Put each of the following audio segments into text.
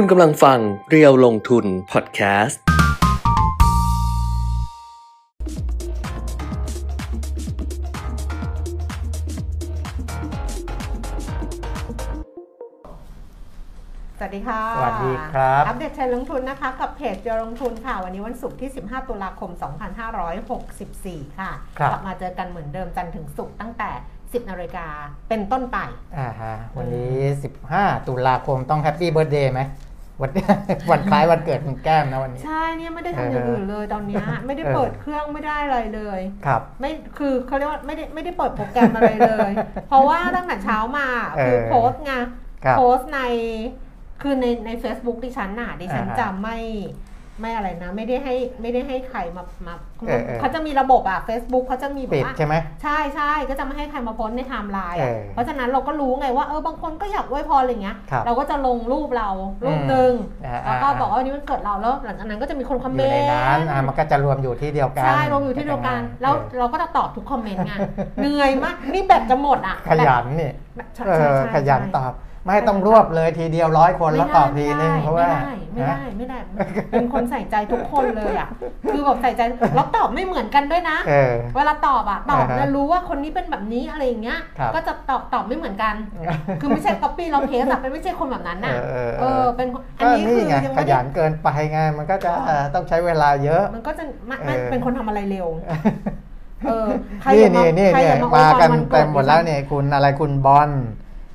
คุณกำลังฟังเรียวลงทุนพอดแคสต์ สวัสดีค่ะสวัสดีครับอัปเดตเทรนด์ลงทุนนะคะกับเพจเดียวลงทุนค่ะ วันนี้วันศุกร์ที่ 15 ตุลาคม 2564 ค่ะ ครับ กลับมาเจอกันเหมือนเดิมจันทร์ถึงศุกร์ตั้งแต่ 10นาฬิกาเป็นต้นไป อ่าฮะวันนี้ 15 ตุลาคมต้อง Happy Birthday ไหมวัน วันคล้ายวันเกิดคุณแก้มนะวันนี้ ใช่เนี่ยไม่ได้ทำอย่างอื่นเลยตอนเนี้ยไม่ได้เปิดเครื่องไม่ได้อะไรเลย ครับ ไม่คือเขาเรียกว่าไม่ได้ไม่ได้เปิดโปรแกรมอะไรเลย เพราะว่าตั้งแต่เช้ามาคือเออโพสต์ไงครับโพสต์ในคือในใน Facebook ดิฉันน่ะดิฉันอ่าฮะจะไม่ ไม่อะไรนะ ไม่ได้ให้ไม่ได้ให้ใครมามาเออเออ เขาจะมีระบบอะ Facebook เขาจะมีแบบปิดว่า ใช่ไหม ใช่ใช่ก็จะไม่ให้ใครมาโพสต์ในไทม์ไลน์อะเออเพราะฉะนั้นเราก็รู้ไงว่าเออบางคนก็อยากอวยพรอะไรเงี้ย ครับเราก็จะลงรูปเรารูปหนึ่งอ่าแล้วก็อ่าบอกว่าวันนี้มันเกิดเราแล้ว หลังจากนั้นก็จะมีคนคอมเมนต์อยู่ในนั้นอ่ามันก็จะรวมอยู่ที่เดียวกันใช่ลงอยู่ที่เดียวกัน แล้วเออเราก็จะตอบทุกคอมเมนต์ไงเหนื่อยมากนี่แบตจะหมดอะขยันนี่แบบใช่เอใช่อใช่ขยันใช่ตอบ ไม่ให้ต้องรวบเลยทีเดียวร้อยคนแล้วตอบทีนึงเพราะว่าไม่ได้นะไม่ได้ไม่ได้เป็นคนใส่ใจทุกคนเลยอะคือแบบใส่ใจแล้วตอบไม่เหมือนกันด้วยนะเออเวลาตอบอะตอบอ่าแล้ฮะวรู้ว่าคนนี้เป็นแบบนี้อะไรอย่างเงี้ยครับก็จะตอบตอบไม่เหมือนกัน คือไม่ใช่ copy เราเพสอะเป็นไม่ใช่คนแบบนั้นน่ะเออเออเออเป็นคนอันก็นี้นี่คือไงยังขไม่ได้ยันเกินไปไงมันก็จะเอ่อต้องใช้เวลาเยอะ มันก็จะไม่ไม่เออเป็นคนทำอะไรเร็วเออใครนี่อย่ามานี่นี่ใครอย่าเนี่ยมามาอวยพรกันวันกิเต็มหมดแล้วดิฉัเนี่ยคุณอะไรคุณบอล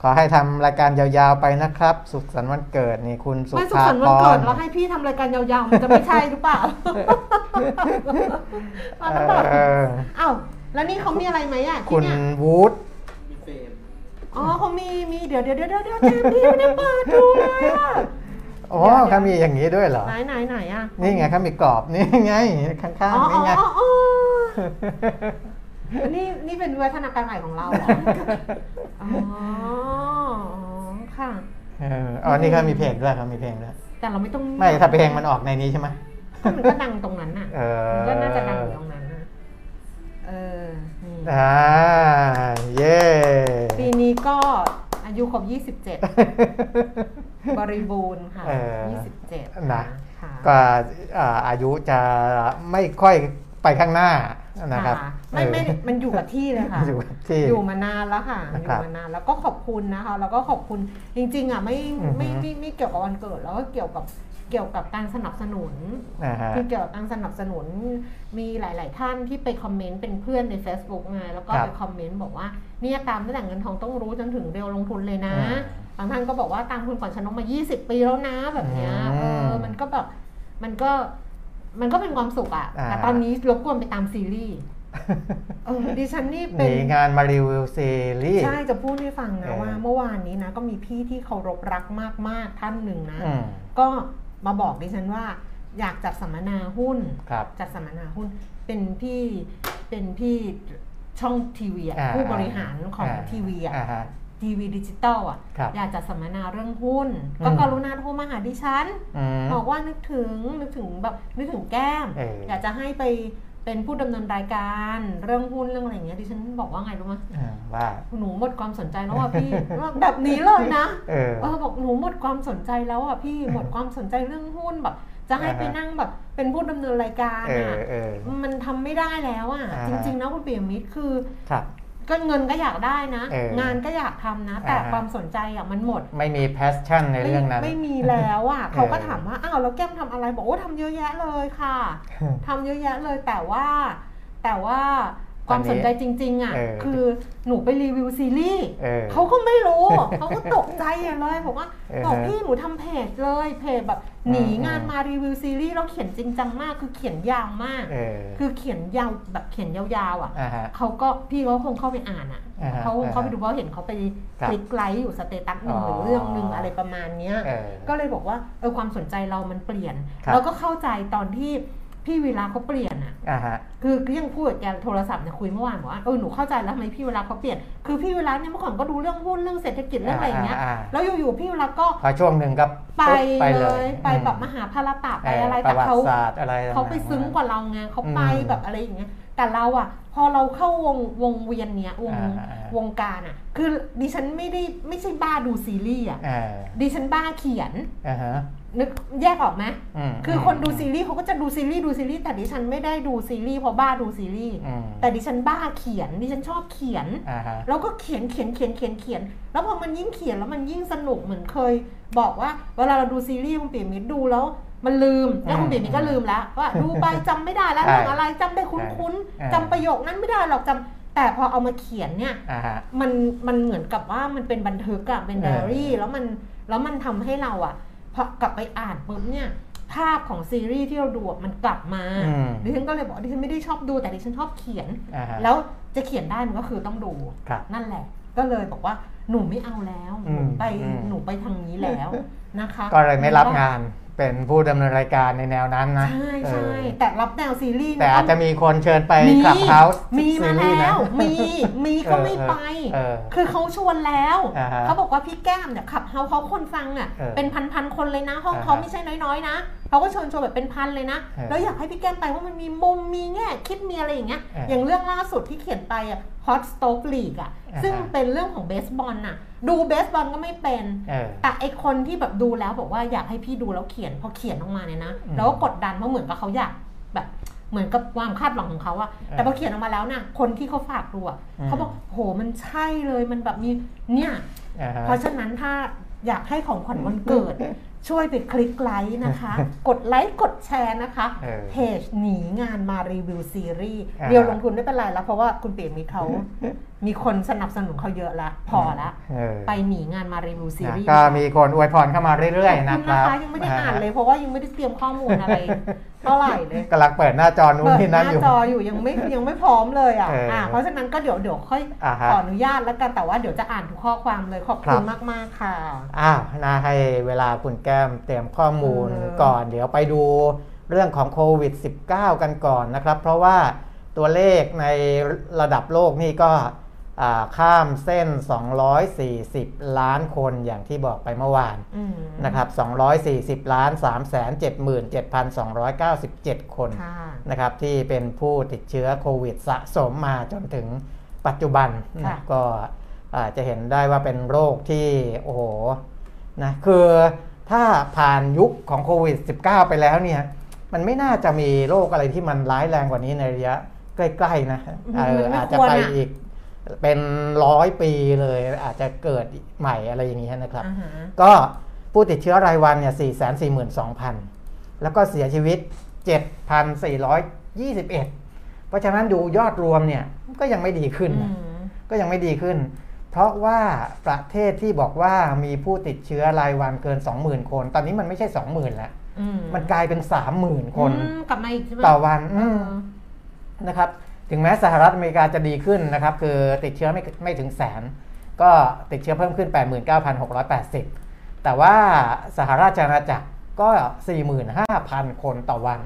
ขอให้ทำรายการยาวๆไปนะครับ สุขสันต์วันเกิดนี่คุณสุไม่สุขภาสันต์พวันเกิรดแล้วให้พี่ทำรายการยาวๆ มันจะไม่ใช่หรือเปล่ามันต้องแบบเอออ้าวแล้วนี่เขามีอะไรไหมอะคุที่ณเนี่ยวูดอ๋อเขามีมีเดี๋ยวเดี๋ยวเดี๋ยวเดี๋ยวเดี๋ยวเจมส์พี่ไม่ได้เปิดดูเลยอะ อ๋อเขามีอย่างนี้ด้วยเหรอ ไหนไหนไหนอะนี่ไงเขามีกรอบนี่ไงข้างอ๋อๆอ๋นี่อไงอ๋ออ๋อ นี่นี่เป็นวัฒนาการใหม่ของเราเหรออ๋อค่ะเอออ๋อนี่เขามีเพลงด้วยเขามีเพลงด้วยแต่เราไม่ต้องไม่ถ้าเพลงมันออกในนี้ใช่ไหมก็มันก็ดังตรงนั้นน่ะเออมันก็น่าจะดังอยู่ตรงนั้นนะเออนี่อ่าเย่ปีนี้ก็อายุครบ27 บริบูรณ์ค่ะ เออ27นะค่ะก็อ่าอายุจะไม่ค่อยไปข้างหน้า นะครับค่ะไม่ไม่เออมันอยู่กับที่เลยค่ะอยู่กับที่อยู่มานานแล้วค่ะอนะยู่ครับมานานแล้วก็ขอบคุณนะคะ แล้วก็ขอบคุณจริงๆอะไม่อือฮึไม่ไม่ไม่เกี่ยวกับวันเกิดแล้วก็เกี่ยวกับเกี่ยวกับการสนับสนุนนะฮะคือเกี่ยวกับการสนับสนุนมีหลาย ๆ ท่านที่ไปคอมเมนต์เป็นเพื่อนใน Facebook ไงแล้วก็ครับไปคอมเมนต์บอกว่าเนี่ยตามตั้งแต่เงินทองต้องรู้จนถึงเร็วลงทุนเลยนะอืมบางท่านก็บอกว่าตามคุณก่อนชนกมา 20 ปีแล้วนะแบบเนี้ยอืมเออมันก็แบบมันก็ มันก็เป็นความสุขอะอ่าแต่ตอนนี้รบกวนไปตามซีรีส์เออดิฉันนี่หเป็นนีงานมารีวิวซีรีส์ใช่จะพูดให้ฟังนะเออว่าเมื่อวานนี้นะ ก็มีพี่ที่เคารพรักมาก ๆ ท่านหนึ่งนะอืมก็มาบอกดิฉันว่า อยากจัดสัมมนาหุ้นครับจัดสัมมนาหุ้น เป็นพี่เป็นพี่ช่องทีวีอะอ่าผู้บริหารของอ่าทีวีอะอ่าฮะ ทีวีดิจิตอลอะครับอยากจัดสัมมนาเรื่องหุ้นอืมก็กรุณาโทรมาหาดิฉันอืมบอกว่านึกถึงนึกถึงแบบนึกถึงแก้มเออออยากจะให้ไปเป็นผู้ดำเนินรายการเรื่องหุ้นเรื่องอะไรอย่างเงี้ยดิฉันบอกว่าไงรู้ไหมอ่าว่าหนูหมดความสนใจแล้วอะพี่แบบนี้เลยนะเออเออบอกหนูหมดความสนใจแล้วอะพี่หมดความสนใจเรื่องหุ้นแบบ จะให้อ่าฮะไปนั่งแบบเป็นผู้ดำเนินรายการเอออะเออมันทำไม่ได้แล้วอะอ่าฮะจริง ๆ นะคุณเปียมิตรคือครับ ก็เงินก็อยากได้นะ เอองานก็อยากทำนะ แต่อ่าฮะ ความสนใจอะมันหมด ไม่มีแพชชั่นในเรื่องนั้น ไม่มีแล้วอะ เขาก็เออถามว่าอ้าวแล้วแก้มทำอะไรบอกว่าทำเยอะแยะเลยค่ะ ทำเยอะแยะเลยแต่ว่าแต่ว่า ความสนใจจริง ๆ อะเออคือหนูไปรีวิวซีรีส์เออเขาก็ไม่รู้ เขาก็ตกใจอะเลยบอกว่าเออบอกพี่หนูทำเพจเลยเพจแบบนี้อืมงานมารีวิวซีรีส์แล้วเขียนจริงจังมาก คือเขียนยาวมากเออคือเขียนยาวแบบเขียนยาวๆ อะอ่าฮะเขาก็พี่เขาคงเข้าไปอ่านอะอ่าฮะเขาคงเข้าไปอ่าฮะดูเพราะเห็นเขาไปครับคลิกไลค์อยู่ status หนึ่งอ๋อหรือเรื่องหนึ่งอะไรประมาณเนี้ยเออก็เลยบอกว่าเออความสนใจเรามันเปลี่ยนครับแล้วก็เข้าใจตอนที่ พี่เวลาเขาเปลี่ยนอะอ่าฮะ คือก็ยังพูดกับแกโทรศัพท์เนี่ยคุยเมื่อวานบอกว่าเออหนูเข้าใจแล้วทำไมพี่เวลาเขาเปลี่ยนคือพี่เวลาเนี่ยเมื่อก่อนก็ดูเรื่องหุ้นเรื่องเศรษฐกิจเรื่องอะไรอย่างเงี้ยอ่าอ่าแล้วอยู่ๆพี่เวลาก็พอช่วงหนึ่งก็ไปไปเลเลยไปแบบอืมหาภารตะไปเอะไรปแต่ระวัเขา ติศาสตร์อะไรเขาไปซึ้งกว่าเราไงเขาไปอืมแบบอะไรอย่างเงี้ย แต่เราอะ พอเราเข้าวงวงเวียนเนี้ยวงอ่าอ่าวงการอะ คือดิฉันไม่ได้ไม่ใช่บ้าดูซีรีส์อะอ่าดิฉันบ้าเขียน อ่าฮะ นึกแยกออกไหมมคือคนดูซีรีส์เขาก็จะดูซีรีส์ดูซีรีส์แต่ดิฉันไม่ได้ดูซีรีส์เพราะบ้าดูซีรีส์อืมแต่ดิฉันบ้าเขียนดิฉันชอบเขียนอ่าฮะแล้วก็เขียนเขียนเขียนเขียนเขียน แล้วพอมันยิ่งเขียนแล้วมันยิ่งสนุกเหมือนเคย บอกว่าเวลาเราดูซีรีส์คุณปิ่มมิตรดูแล้วมันลืมแล้วคุณปิ่มมิตรก็ลืมแล้วว่าดูไปจำไม่ได้แล้วใช่เรื่องอะไรจำได้คุ้นใช่ๆจำประโยคนั้นไม่ได้หรอกจำแต่พอเอามาเขียนเนี่ยอ่าฮะมันมันเหมือนกับว่ามันเป็นบันทึกอะเป็นเออไดอารี่แล้วมันแล้วมันทำให้เราอะ พอกลับไปอ่านปุ๊บเนี่ยภาพของซีรีส์ที่เราดูอะมันกลับมาอืมดิฉันก็เลยบอกว่าดิฉันไม่ได้ชอบดูแต่ดิฉันชอบเขียนอ่าฮะแล้วจะเขียนได้มันก็คือต้องดูครับนั่นแหละ ก็เลยบอกว่าหนูไม่เอาแล้ว หนูอืมไปอืมหนูไปทางนี้แล้วนะคะ ก็เลยไม่รับงาน เป็นผู้ดำเนินรายการในแนวนั้นนะใช่เอใช่อแต่รับแนวซีรีส์แต่เนี่ยอาจจะมีคนเชิญไปมีคลับเฮาส์มีมาแล้วมีมีเขาไม่ไปเออคือเขาชวนแล้วอ่าฮะเขาบอกว่าพี่แก้มเนี่ยขับเฮาเขาคนฟังอะเออเป็นพันๆคนเลยนะห้องอ่าฮะเขาไม่ใช่น้อยๆนะ เขาก็เชิญชวนแบบเป็นพันเลยนะเออแล้วอยากให้พี่แก้มไปว่ามันมีมุมมีแง่คิดมีอะไรอย่างเงี้ยเออออย่างเรื่องล่าสุดที่เขียนไปอะ Hot Stoke League อะอ่าฮะซึ่งเป็นเรื่องของเบสบอลน่ะ ดูเบสบอลก็ไม่เป็นเออแต่ไอคนที่แบบดูแล้วบอกว่าอยากให้พี่ดูแล้วเขียนพอเขียนออกมาเนี่ยนะอืมแล้วก็กดดันเพราะเหมือนกับเขาอยากแบบเหมือนกับความคาดหวังของเขาอะแต่พอเขียนออกมาแล้วน่ะคนที่เขาฝากดูอะอืมเขาบอกโหมันใช่เลยมันแบบมีเนี่ยอ่าฮะเพราะฉะนั้นถ้าอยากให้ของขวัญวันเกิด ช่วยไปคลิกไลค์นะคะ กดไลค์กดแชร์นะคะเออเพจหนีงานมารีวิวซีรีส์อ่าเรียวลงทุนไม่เป็นไรแล้วเพราะว่าคุณเปียมีเขา มีคนสนับสนุนเขาเยอะละพอละเออไปหนีงานมารีวิวซีนะรีส์ก็มีคนอวยพรเข้ามาเรื่อยๆขนะอบคคุณรับนะคะยังไม่ได้อ่านเลยเพราะว่ายังไม่ได้เตรียมข้อมูลอะไรเท่าไหร่เลยกำลังเปิดหน้าจอนู้นเปิดที่หนั่น้านอยู่จออยู่ยังไม่ยังไม่พร้อมเลยอะเอออ่อ่าเพราะฉะนั้นก็เดี๋ยวเดี๋ยวค่อยอ่าฮะขออนุญาตแล้วกันแต่ว่าเดี๋ยวจะอ่านทุกข้อความเลยขอบคุณครับมากๆค่ะอ้าวนะให้เวลาคุณแก้มเตรียมข้อมูลเออก่อน เดี๋ยวไปดูเรื่องของโควิด -19 กันก่อนนะครับ เพราะว่าตัวเลขในระดับโลกนี่ก็อ่า ข้ามเส้น 240 ล้านคนอย่างที่บอกไปเมื่อวานอืมนะครับ240 ล้าน 377,297 คนค่ะนะครับที่เป็นผู้ติดเชื้อโควิดสะสมมาจนถึงปัจจุบันนะค่ะก็อาจจะเห็นได้ว่าเป็นโรคที่โอ้โหนะคือถ้าผ่านยุคของโควิด -19 ไปแล้วเนี่ยมันไม่น่าจะมีโรคอะไรที่มันร้ายแรงกว่านี้ในระยะใกล้ๆนะเออมันไม่อาจจะควรไปอะอีก เป็นร้อยปีเลยอาจจะเกิดใหม่อะไรอย่างนี้ยนะครับอ่าฮะก็ผู้ติดเชื้อรายวันเนี่ย442,000 แล้วก็เสียชีวิต 7,421 เพราะฉะนั้นดูยอดรวมเนี่ยก็ยังไม่ดีขึ้นอืนะมก็ยังไม่ดีขึ้น เพราะว่าประเทศที่บอกว่ามีผู้ติดเชื้อรายวันเกิน 20,000 คน ตอนนี้มันไม่ใช่ 20,000แล้วอืมมันกลายเป็น 30,000 คนอืมกลับมาอีกใช่ไหมต่อวันเออืมอนะครับ ถึงแม้สหรัฐอเมริกาจะดีขึ้นนะครับ คือติดเชื้อไม่ไม่ถึงแสน ก็ติดเชื้อเพิ่มขึ้น 89,680 แต่ว่าสหราชอาณาจักรก็ 45,000 คนต่อวัน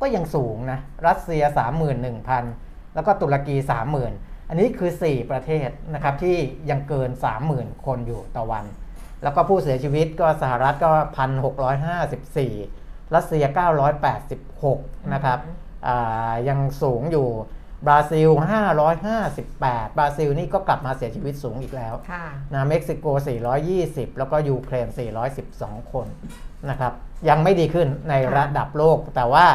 ก็ยังสูงนะ รัสเซีย 31,000 แล้วก็ตุรกี 30,000 อันนี้คือ 4 ประเทศนะครับที่ยังเกิน 30,000 คนอยู่ต่อวัน แล้วก็ผู้เสียชีวิตก็สหรัฐก็ 1,654 รัสเซีย 986 นะครับอ่ายังสูงอยู่ บราซิล 558 บราซิลนี่ก็กลับมาเสียชีวิตสูงอีกแล้วค่ะนะเม็กซิโก 420 แล้วก็ยูเครน 412 คนนะครับยังไม่ดีขึ้นในระดับโลก แต่ว่า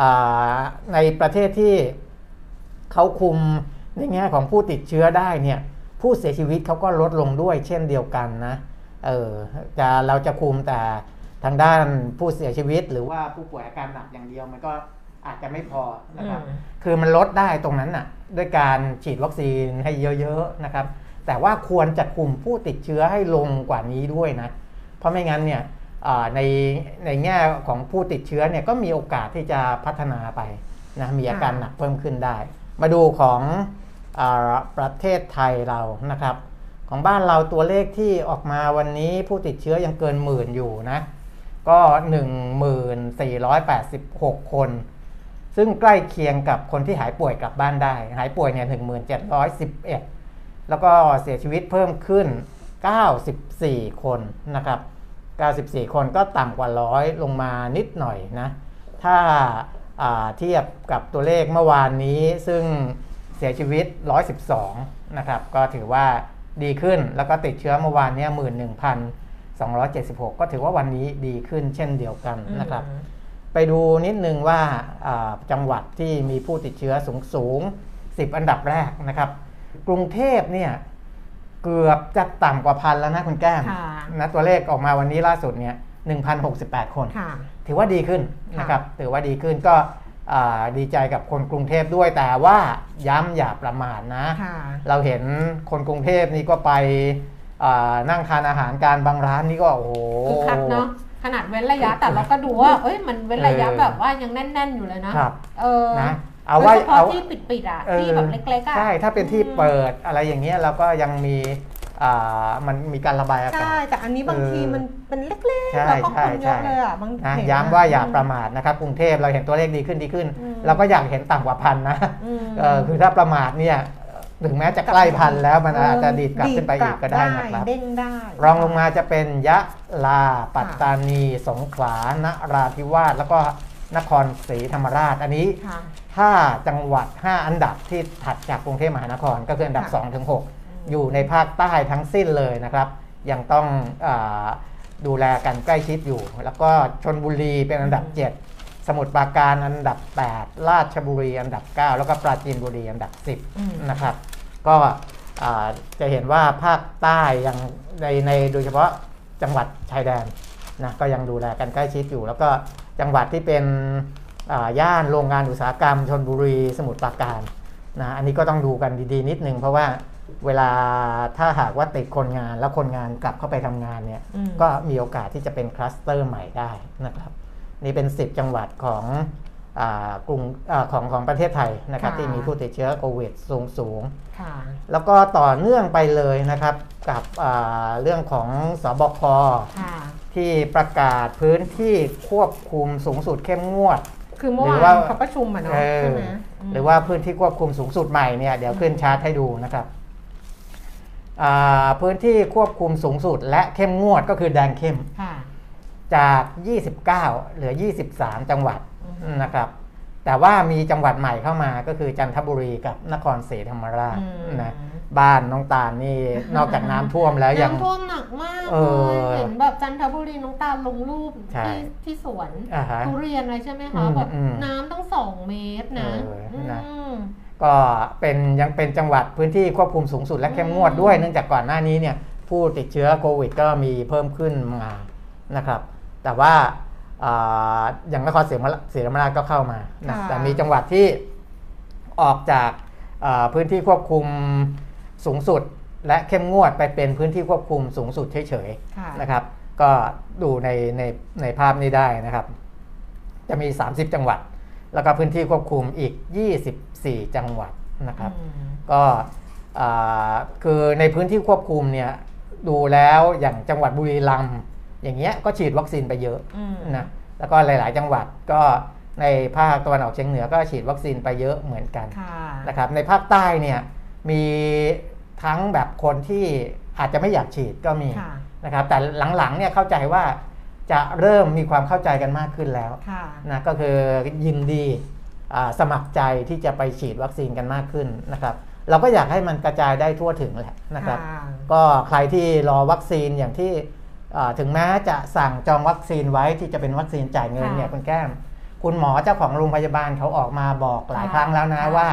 อ่าในประเทศที่เขาคุมในแง่ของผู้ติดเชื้อได้เนี่ยผู้เสียชีวิตเขาก็ลดลงด้วยเช่นเดียวกันนะเออจะเราจะคุมแต่ทางด้านผู้เสียชีวิตหรือว่าผู้ป่วยอาการหนักอย่างเดียวมันก็ อาจจะไม่พอนะครับอืมคือมันลดได้ตรงนั้นน่ะ ด้วยการฉีดวัคซีนให้เยอะๆนะครับ แต่ว่าควรจะคุมผู้ติดเชื้อให้ลงกว่านี้ด้วยนะ เพราะไม่งั้นเนี่ยอ่าในในแง่ของผู้ติดเชื้อเนี่ยก็มีโอกาสที่จะพัฒนาไปนะมีอาการหนักเพิ่มขึ้นได้ มาดูของอาประเทศไทยเรานะครับ ของบ้านเราตัวเลขที่ออกมาวันนี้ผู้ติดเชื้อยังเกินหมื่นอยู่นะ ก็ 1486 คน ซึ่งใกล้เคียงกับคนที่หายป่วยกลับบ้านได้ หายป่วยเนี่ย1711แล้วก็เสียชีวิตเพิ่มขึ้น 94 คนนะครับ 94 คนก็ต่ำกว่าร้อยลงมานิดหน่อยนะ ถ้าาเทียบกับตัวเลขเมื่อวานนี้ซึ่งเสียชีวิต 112 นะครับ ก็ถือว่าดีขึ้น แล้วก็ติดเชื้อเมื่อวานนี่ย11,276 ก็ถือว่าวันนี้ดีขึ้นเช่นเดียวกันนะครับ ไปดูนิดนึงว่าอ่าจังหวัดที่มีผู้ติดเชื้อสูงสูงๆ10 อันดับแรกนะครับ กรุงเทพเนี่ยเกือบจะต่ำกว่าพันแล้วนะคุณแก้มค่ะนะตัวเลขออกมาวันนี้ล่าสุดเนี่ย1,068 คนค่ะถือว่าดีขึ้นค่ะนะครับ ถือว่าดีขึ้นก็อ่าดีใจกับคนกรุงเทพด้วยแต่ว่าย้ำอย่าประมาทนะค่ะเราเห็นคนกรุงเทพนี่ก็ไปอ่านั่งทานอาหารการบางร้านนี่ก็โอ้โหคือคักเนาะ ขนาดเว้นระยะแต่เราก็ดูว่า เอ้ยมันเว้นระยะเออแบบว่ายังแน่น ๆ อยู่เลยนะ ครับเออนะเอาไว้โดยเฉพาะเอาที่ปิดๆอะเออที่แบบเล็กๆอะใช่ถ้าเป็นที่อืมเปิดอะไรอย่างเงี้ยเราก็ยังมีอ่ามันมีการระบายอากาใช่ศแต่อันนี้บางทีเออมันเป็นเล็กๆใช่แล้วก็คนใช่เยอะเลยอะบางนะเห็นย้ำว่าอย่าประมาทนะครับกรุงเทพเราเห็นตัวเลขดีขึ้นดีขึ้นอืมเราก็อยากเห็นต่ำกว่าพันนะอืมเออคือถ้าประมาทเนี่ย ถึงแม้จะใกล้พันแล้วมันอาจจะดีดกลับขึ้นไปอีกก็ได้นะครับเด้งได้รองลงมาจะเป็นยะลา ปัตตานี สงขลานราธิวาสแล้วก็นครศรีธรรมราชอันนี้ค่ะ5จังหวัด 5 อันดับที่ถัดจากกรุงเทพมหานครก็คืออันดับค่ะ2ถึง6อยู่ในภาคใต้ทั้งสิ้นเลยนะครับ ยังต้องอาดูแลกันใกล้ชิดอยู่ แล้วก็ชนบุรีเป็นอันดับ 7 สมุทรปราการอันดับ 8 ราชบุรีอันดับ 9 แล้วก็ปราจีนบุรีอันดับอืม10 นะครับ ก็อ่าจะเห็นว่าภาคใต้ยังในในโดยเฉพาะจังหวัดชายแดนนะก็ยังดูแลกันใกล้ชิดอยู่ แล้วก็จังหวัดที่เป็นอ่าย่านโรงงานอุตสาหกรรมชนบุรีสมุทรปราการนะอันนี้ก็ต้องดูกันดีๆ นิดนึงเพราะว่าเวลาถ้าหากว่าติดคนงานแล้วคนงานกลับเข้าไปทำงานเนี่ยอืมก็มีโอกาสที่จะเป็นคลัสเตอร์ใหม่ได้นะครับ นี่เป็น 10 จังหวัดของอากรุงอาของของประเทศไทยนะครับค่ะที่มีผู้ติดเชื้อโควิดสูงสูงค่ะแล้วก็ต่อเนื่องไปเลยนะครับกับอ่าเรื่องของสบคค่ะที่ประกาศพื้นที่ควบคุมสูงสุดเข้มงวด คือเมื่อหรือวาว่านเขาประชุมอะเนาะเออใช่ไหมมหรือว่าพื้นที่ควบคุมสูงสุดใหม่เนี่ยเดี๋ยวขึ้นชาร์ตให้ดูนะครับอ่าพื้นที่ควบคุมสูงสุดและเข้มงวดก็คือแดงเข้มค่ะ จาก 29 เหลือ 23 จังหวัดอือฮึนะครับ แต่ว่ามีจังหวัดใหม่เข้ามาก็คือจันทบุรีกับนครศรีธรรมราชอืมนะบ้านน้องตาลนี่นอกจากน้ำท่วมแล้วยังน้ำท่วมหนักมากเอเลอยเห็นแบบจันทบุรีน้องตาลลงรูปใช่ที่ที่สวนอ่าฮะทุเรียนอะไรใช่ไหมอืคะมแบบอืมน้ำต้องสองเมตรนะเออนะอืมก็เป็นยังเป็นจังหวัดพื้นที่ควบคุมสูงสุดและเข้มงวดด้วย เนื่องจากก่อนหน้านี้เนี่ยผู้ติดเชื้อโควิดก็มีเพิ่มขึ้นมานะครับ แต่ว่าอ่าอย่างนครศรีธรรมราชศรีธรรมราชก็เข้ามานะค่ะแต่มีจังหวัดที่ออกจากอ่าพื้นที่ควบคุมสูงสุด และเข้มงวดไปเป็นพื้นที่ควบคุมสูงสุดเฉยๆค่ะนะครับ ก็ดูในในในภาพนี้ได้นะครับ จะมี 30 จังหวัด แล้วก็พื้นที่ควบคุมอีก 24 จังหวัดนะครับอืมก็อ่าคือในพื้นที่ควบคุมเนี่ยดูแล้วอย่างจังหวัดบุรีรัมย์ อย่างเงี้ยก็ฉีดวัคซีนไปเยอะอืมนะแล้วก็หลาย ๆ จังหวัดก็ในภาคตะวันออกเฉียงเหนือก็ฉีดวัคซีนไปเยอะเหมือนกันค่ะนะครับในภาคใต้เนี่ยมีทั้งแบบคนที่อาจจะไม่อยากฉีดก็มีค่ะนะครับแต่หลัง ๆ เนี่ยเข้าใจว่าจะเริ่มมีความเข้าใจกันมากขึ้นแล้วค่ะนะก็คือยินดีอ่าสมัครใจที่จะไปฉีดวัคซีนกันมากขึ้นนะครับ เราก็อยากให้มันกระจายได้ทั่วถึงแหละนะครับค่ะก็ใครที่รอวัคซีนอย่างที่อ่า ถึงแม้จะสั่งจองวัคซีนไว้ที่จะเป็นวัคซีนจ่ายเงินค่ะเนี่ยคุณแก้ม คุณหมอเจ้าของโรงพยาบาลเขาออกมาบอกหลายค่ะครั้งแล้วนะค่ะว่า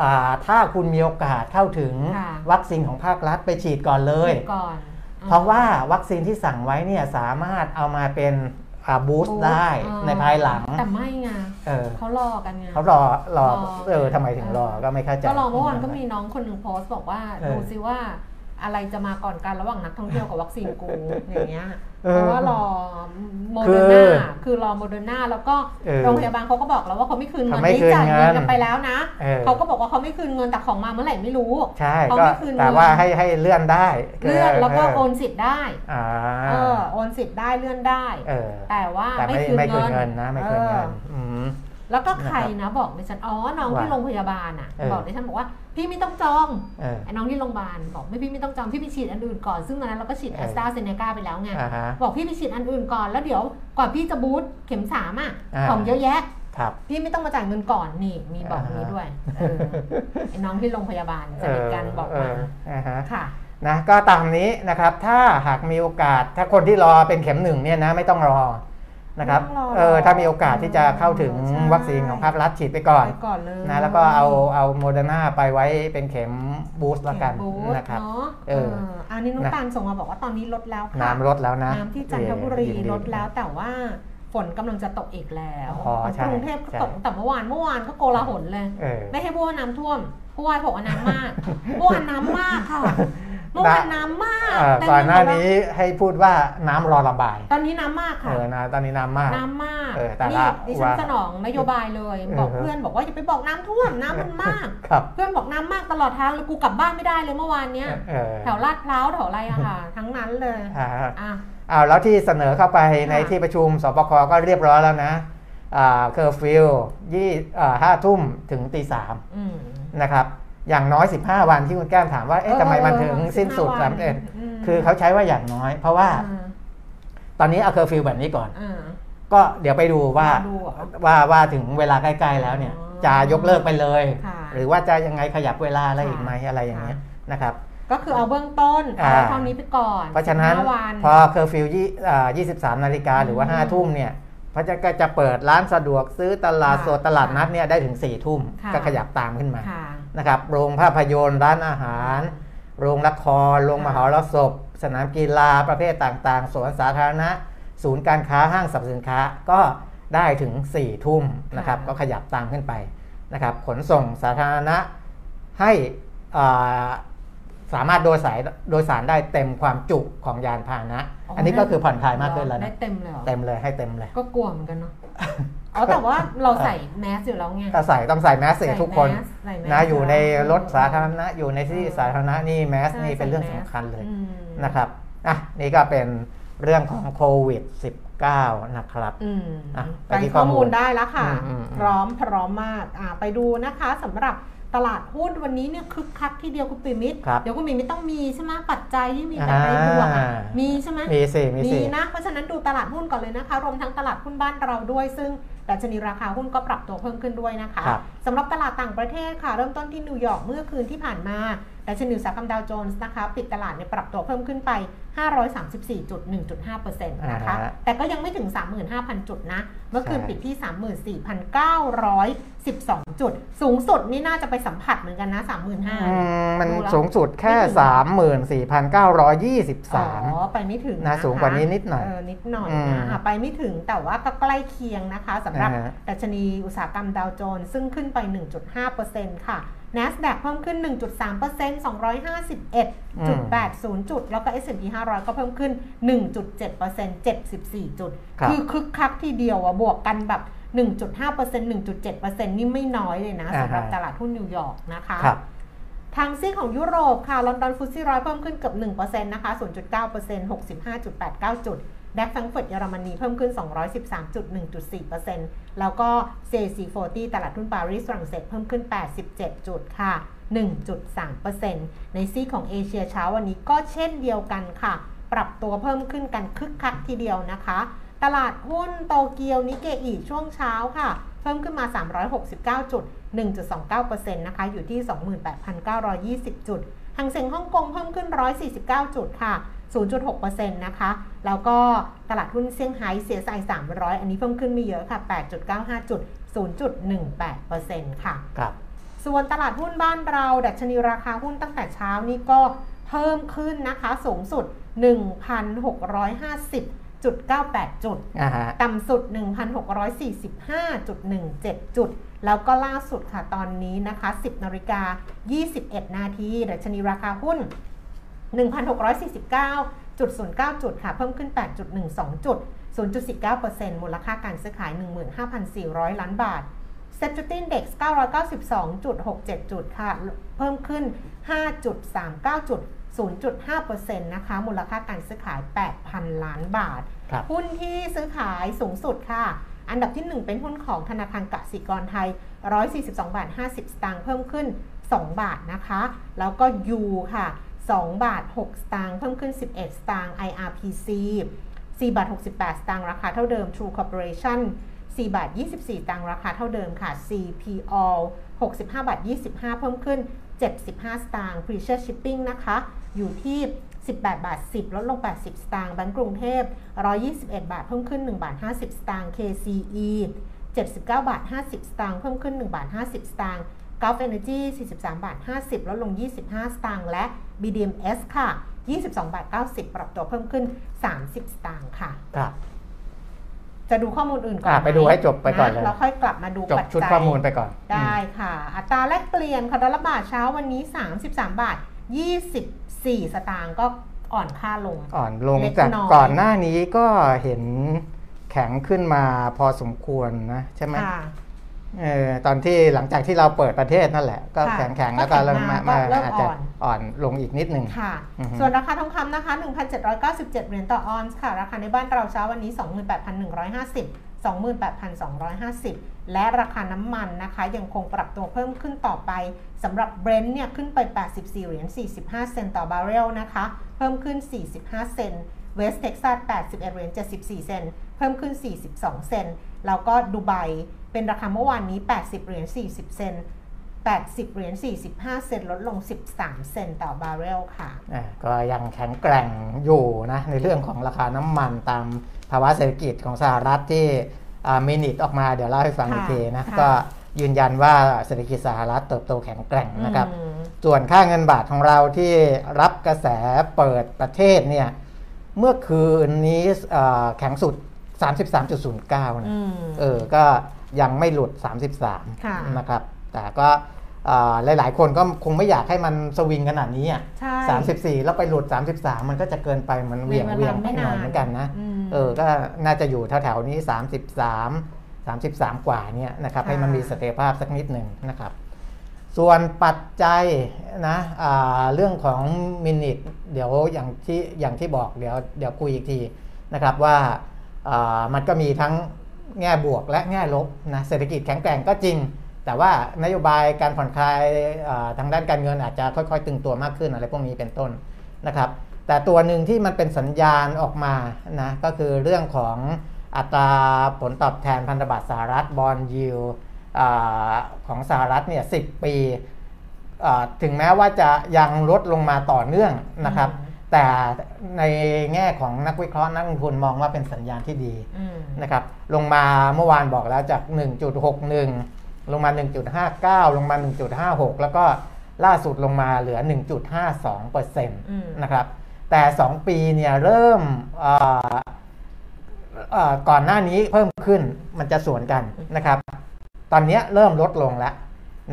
อ่าถ้าคุณมีโอกาสเข้าถึงค่ะวัคซีนของภาครัฐไปฉีดก่อนเลยฉีดก่อนเพราะว่าวัคซีนที่สั่งไว้เนี่ยสามารถเอามาเป็น boost ได้เออในภายหลัง แต่ไม่ไงเออเขารอกันไงเขารอรอรอเออทำไมถึงรอก็ไม่เข้าใจก็รอเมื่อวานก็มีน้องคนหนึ่งโพสต์บอกว่าเออดูซิว่า อะไรจะมาก่อนกันระหว่างนักท่องเที่ยวกับวัคซีนกูอย่างเงี้ยเออเพราะว่ารอโมคืเดออร์นาคือรอโมเดอร์นาแล้วก็เออโรงพยาบาลเขาก็บอกแล้วว่าเขาไม่คืนเงินเขาไม่ที่คืนจ่ายเงินเงินกันไปแล้วนะเออเขาก็บอกว่าเขาไม่คืนเงินแต่ของมาเมื่อไหร่ไม่รู้ใช่เขาก็ไม่คืนเงินแต่ว่าให้ให้เลื่อนได้เลื่อนแล้วก็เโอนสิทธิ์ได้อ่าเออโอนสิทธิ์ได้เลื่อนได้เออแต่ว่าแต่ไม่ไม่คืนไม่คืนเงิเงินนนะไม่คืนเงินอออืม แล้วก็ใครนะบอกดิฉันอ๋อน้องที่ว่าโรงพยาบาลอะเออบอกดิฉันบอกว่าพี่ไม่ต้องจองเออไอ้น้องที่โรงพยาบาลบอกไม่พี่ไม่ต้องจองพี่ไปฉีดอันอื่นก่อนซึ่งตอนนั้นเราก็ฉีดเอแออสตราเซเนกาไปแล้วไงอ่าฮะบอกพี่ไปฉีดอันอื่นก่อนแล้วเดี๋ยวก่อนพี่จะ boost เข็มสามอะอ่าของเยอะแยะครับพี่ไม่ต้องมาจ่ายเงินก่อนนี่มีบอกนี้ด้วยเออไอ้น้องที่โรงพยาบาลสนิทกันบอกมาเอ่าฮะค่ะนะก็ตามนี้นะครับถ้าหากมีโอกาสถ้าคนที่รอเป็นเข็มหนึ่งเนี่ยนะไม่ต้องรอ นะครับไม่ต้องรอเออถ้ามีโอกาสที่จะเข้าถึงใช่วัคซีนของภาครัฐฉีดไปก่อนไปก่อนเลยนะแล้วก็เอาเอาโมเดอร์นาไปไว้เป็นเข็ม boost ละกันเข็ม boost นะครับเนาะเอเออออันนี้นุ้งตาลส่งมาบอกว่าตอนนี้ลดแล้วค่ะน้ำลดแล้วนะน้ำที่จันทบุรียินดีลดแล้วแต่ว่าฝนกำลังจะตกอีกแล้วอ๋อใช่กรุงเทพก็ใช่ตกแต่เมื่อวานเมื่อวานก็โกลาหลเลยเออไม่ให้พูดว่าน้ำท่วมผู้ว่าบอกว่าน้ำมากเมื่อวานน้ำมากค่ะ เมื่อวานน้ำมากเอ่อแต่ก่อนหน้าเยนี้ให้พูดว่าน้ำรอระบาย ตอนนี้น้ำมากเอค่ะอนะตอนนี้น้ำมาก น้ำมากเออแต่นี่ละดิฉันว่าสนองนโยบายเลย บอกเออเพื่อนบอกว่าอย่าไปบอกน้ำท่วมน้ำมันมากครับเพื่อนบอกน้ำมากตลอดทางเลยกูกลับบ้านไม่ได้เลยเมื่อวานเนี้ยเออแถวลาดพร้าวแถวอะไรอะค่ะ ทั้งนั้นเลยอ่าอะเอาแล้วที่เสนอเข้าไปในค่ะที่ประชุมศบคก็เรียบร้อยแล้วนะอ่าเคอร์ฟิวยี่อ่าห้าทุ่มถึงตีสามอืมนะครับ อย่างน้อย 15 วันที่คุณแก้มถามว่าเอ๊ะทำไมมันถึงสิ้นสุด15สามเอ็ดอืมคือเขาใช้ว่าอย่างน้อย เพราะว่าอ่าตอนนี้เอาเคอร์ฟิวแบบนี้ก่อนอ่าก็เดี๋ยวไปดูว่าดูเหรอว่าว่าถึงเวลาใกล้ ๆ แล้วเนี่ยอ๋อจะยกเลิกไปเลยค่ะหรือว่าจะยังไงขยับเวลาอะไรค่ะอีกไหมอะไรอย่างเงี้ยค่ะนะครับ ก็คือเอาเบื้องต้นอ่าเอาเท่านี้ไปก่อน เพราะฉะนั้น15วันพอเคอร์ฟิวยี่อ่า23นาฬิกาหรือว่าอืม5ทุ่มเนี่ยเพราะจะก็จะเปิดร้านสะดวกซื้อตลาดค่ะสดตลาดนัดเนี่ยได้ถึง4ทุ่มค่ะก็ขยับตามขึ้นมาค่ะ นะครับโรงภาพยนตร์ร้านอาหาร โรงละครโรงมหรสพ สนามกีฬาประเภทต่างๆสวนสาธารณะ ศูนย์การค้าห้างสรรพสินค้าก็ได้ถึง4ทุ่มนะครับค่ะก็ขยับตามขึ้นไปนะครับขนส่งสาธารณะให้อ่าสามารถโดยสายโดยสารได้เต็มความจุของยานพาหนะ อันนี้ก็คือผ่อนคลายมากขึ้นแล้วได้นะเต็มเลยเหรอเต็มเลยให้เต็มเลย ก็กลัวเหมือนกันเนาะ อ๋อแต่ว่าเราใส่แมสอยู่แล้วไงก็ใส่ต้องใส่แมสเสียใส่ทุกคนแมสใส่แมสนะอยู่ในรถสาธารอืมณะอยู่ในที่สาธารณะนี่แมสใช่นี่เป็นเรื่องใส่สำแมสคัญเลยอืมนะครับอะนี่ก็เป็นเรื่องของโควิด -19 นะครับอืมอะไปไปที่ข้ข้ออมูมูลลได้แล้วค่ะอืมอืมอืมพร้อมพร้อมมากอ่าไปดูนะคะสำหรับตลาดหุ้นวันนี้เนี่ยคึกคักทีเดียวคุณปิมิตรครับเดี๋ยวคุณปิมิตรต้องมีใช่ไหมปัจจัยที่มีปัจจัยอ่าบวกอะมีใช่ไหมมีสิมีมีสินะเพราะฉะนั้นดูตลาดหุ้นก่อนเลยนะคะ รวมทั้งตลาดหุ้นบ้านเราด้วยซึ่ง ดัชนีราคาหุ้นก็ปรับตัวเพิ่มขึ้นด้วยนะคะครับสำหรับตลาดต่างประเทศค่ะ เริ่มต้นที่นิวยอร์กเมื่อคืนที่ผ่านมา ดัชนีอุตสาหกรรมดาวโจนส์นะคะปิดตลาดเนี่ยปรับตัวเพิ่มขึ้นไป 534.1.5%นะคะอ่าฮะแต่ก็ยังไม่ถึง 35,000 จุดนะ เมื่อคืนใช่ปิดที่ 34,912 จุด สูงสุดนี่น่าจะไปสัมผัสเหมือนกันนะ 35,000อืมมันดูแล้วสูงสุดแค่ไม่ถึง34,923อ๋อไปไม่ถึงนะสูงกว่านี้นิดหน่อยเออนิดหน่อยอืมนะอะไปไม่ถึงแต่ว่าก็ใกล้เคียงนะคะสำหรับอ่าฮะดัชนีอุตสาหกรรมดาวโจนส์ซึ่งขึ้นไป 1.5%ค่ะ NASDAQ เพิ่มขึ้น 1.3% 251.80 จุด แล้วก็ S&P 500 ก็เพิ่มขึ้น 1.7% 74 จุดครับคือคึกคักทีเดียวอะบวกกันแบบ 1.5% 1.7%นี่ไม่น้อยเลยนะสำหรับอ่าฮะตลาดหุ้นนิวยอร์กนะคะครับทางซีกของยุโรปค่ะ ลอนดอน FTSE ร้อยเพิ่มขึ้นเกือบ1%นะคะ 0.9% 65.89 จุด DAX แฟรงก์เฟิร์ตเยอรมนีเพิ่มขึ้น 213.1.4%แล้วก็ CAC 40ตลาดหุ้นปารีสฝรั่งเศสเพิ่มขึ้น 87 จุดค่ะ 1.3%ในซีของเอเชียเช้าวันนี้ก็เช่นเดียวกันค่ะ ปรับตัวเพิ่มขึ้นกันคึกคักทีเดียวนะคะ ตลาดหุ้นโตเกียวนิเกอีช่วงเช้าค่ะ เพิ่มขึ้นมา 369 จุด 1.29%นะคะ อยู่ที่ 28,920 จุดหางเซ็งฮ่องกงเพิ่มขึ้น 149 จุดค่ะ 0.6%นะคะ แล้วก็ตลาดหุ้นเซี่ยงไฮ้เสียสาย300 อันนี้เพิ่มขึ้นไม่เยอะค่ะ 8.95 จุด 0.18%ค่ะ ครับ ส่วนตลาดหุ้นบ้านเรา ดัชนีราคาหุ้นตั้งแต่เช้านี่ก็เพิ่มขึ้นนะคะ สูงสุด 1,650.98จุดอ่าฮะต่ำสุด 1,645.17 จุด แล้วก็ล่าสุดค่ะตอนนี้นะคะ 10นาฬิกา21 นาทีดัชนีราคาหุ้น 1,649.09 จุดค่ะ เพิ่มขึ้น 8.12 จุด0.19%มูลค่าการซื้อขาย 15,400 ล้านบาทเซ็ตจุด Index 992.67 จุดค่ะ เพิ่มขึ้น 5.39 จุด 0.5%นะคะ มูลค่าการซื้อขาย 8,000 ล้านบาทครับหุ้นที่ซื้อขายสูงสุดค่ะ อันดับที่ 1 เป็นหุ้นของธนาคารกสิกรไทย 142 บาท 50 สตางค์ เพิ่มขึ้น 2 บาทนะคะ แล้วก็ U ค่ะ 2 บาท 6 สตางค์เพิ่มขึ้น 11 สตางค์ IRPC 4 บาท 68 สตางค์ราคาเท่าเดิม True Corporation 4 บาท 24 ตังค์ราคาเท่าเดิมค่ะ CPO 65 บาท 25 เพิ่มขึ้น 75 สตางค์ Precious Shipping นะคะ อยู่ที่ 18 บาท 10 ลดลง 80 สตางค์แบงก์กรุงเทพ 121 บาท เพิ่มขึ้น 1 บาท 50 สตางค์ KCE 79 บาท 50 สตางค์ เพิ่มขึ้น 1 บาท 50 สตางค์ Gulf Energy 43 บาท 50 ลดลง 25 สตางค์ และ BDMs ค่ะ 22 บาท 90 ปรับตัวเพิ่มขึ้น 30 สตางค์ค่ะ ครับ จะดูข้อมูลอื่นก่อนอะไปดูให้จบไปก่อนเลยะแล้วค่อยกลับมาดูจบปัจจัยชุดข้อมูลไปก่อนได้ค่ะ อัตราแลกเปลี่ยนค่ะดอลลาร์บาทเช้าวันนี้ 33 บาท 24 สตางค์ก็อ่อนค่าลง อ่อนลงเล็กจากน้อย ก่อนหน้านี้ก็เห็นแข็งขึ้นมาพอสมควรนะ ใช่ไหม ค่ะ เออตอนที่หลังจากที่เราเปิดประเทศนั่นแหละ ก็ค่ะแข็งแข็งๆก็แล้วก็เริ่มแข็งมามามาก็เริ่มอาจจะอ่อนอ่อนลงอีกนิดนึงค่ะอือฮึส่วนราคาทองคำนะคะ 1,797 เหรียญต่อออนซ์ค่ะ ราคาในบ้านเราเช้าวันนี้ 28,150 28,250 และราคาน้ำมันนะคะ ยังคงปรับตัวเพิ่มขึ้นต่อไปสำหรับเบรนท์เนี่ยขึ้นไป 84 เหรียญ 45 เซนต์ต่อบาร์เรลนะคะ เพิ่มขึ้น 45 เซนต์เวสต์เท็กซัส 81 เหรียญ 74 เซนต์เพิ่มขึ้น 42 เซนต์แล้วก็ดูไบ เป็นราคาเมื่อวานนี้ 80 เหรียญ 40 เซนต์80 เหรียญ 45 เซนต์ลดลง 13 เซนต์ต่อบาร์เรลค่ะอ่าก็ยังแข็งแกร่งอยู่นะ ในเรื่องของราคาน้ำมันตามภาวะเศรษฐกิจของสหรัฐที่ minutes ออกมาเดี๋ยวเล่าให้ฟังค่ะอีกทีนะค่ะก็ยืนยันว่าเศรษฐกิจสหรัฐเติบโตแข็งแกร่งนะครับอืมส่วนค่าเงินบาทของเราที่รับกระแสเปิดประเทศเนี่ย เมื่อคืนนี้เอ่อแข็งสุด 33.09นะอืมเออ ก็ ยังไม่หลุดค่ะ33 นะครับ แต่ก็เอ่อหลาย ๆ คนก็คงไม่อยากให้มันสวิงขนาดนี้อะใช่34แล้วไปหลุด 33 มันก็จะเกินไปมันเหวี่ยงในเวลาเวียงไม่ไปหน่อยนานเหมือนกันนะอืมเออ ก็น่าจะอยู่แถวๆนี้ 33 33 กว่าเนี่ยนะครับค่ะให้มันมีเสถียรภาพสักนิดหนึ่งนะครับ ส่วนปัจจัยนะอ่าเรื่องของมินิทเดี๋ยวอย่างที่อย่างที่บอกเดี๋ยวเดี๋ยวคุยอีกทีนะครับว่าอ่ามันก็มีทั้ง แง่บวกและแง่ลบนะเศรษฐกิจแข็งแกร่งก็จริง แต่ว่านโยบายการผ่อนคลายทางด้านการเงินอาจจะค่อยๆ ตึงตัวมากขึ้นอะไรพวกนี้เป็นต้นนะครับ แต่ตัวหนึ่งที่มันเป็นสัญญาณออกมานะก็คือเรื่องของอัตราผลตอบแทนพันธบัตรสหรัฐบอลยิวของสหรัฐเนี่ยสิปี ถึงแม้ว่าจะยังลดลงมาต่อเนื่องนะครับ แต่ในแง่ของนักวิเคราะห์นักลงทุนมองว่าเป็นสัญญาณที่ดีอืมนะครับ ลงมาเมื่อวานบอกแล้วจาก 1.61 ลงมา 1.59 ลงมา 1.56 แล้วก็ล่าสุดลงมาเหลือ 1.52เปอร์เซ็นต์อืมนะครับ แต่ 2 ปีเนี่ยเริ่มเอ่อเอ่อก่อนหน้านี้เพิ่มขึ้นมันจะสวนกันนะครับ ตอนเนี้ยเริ่มลดลงแล้ว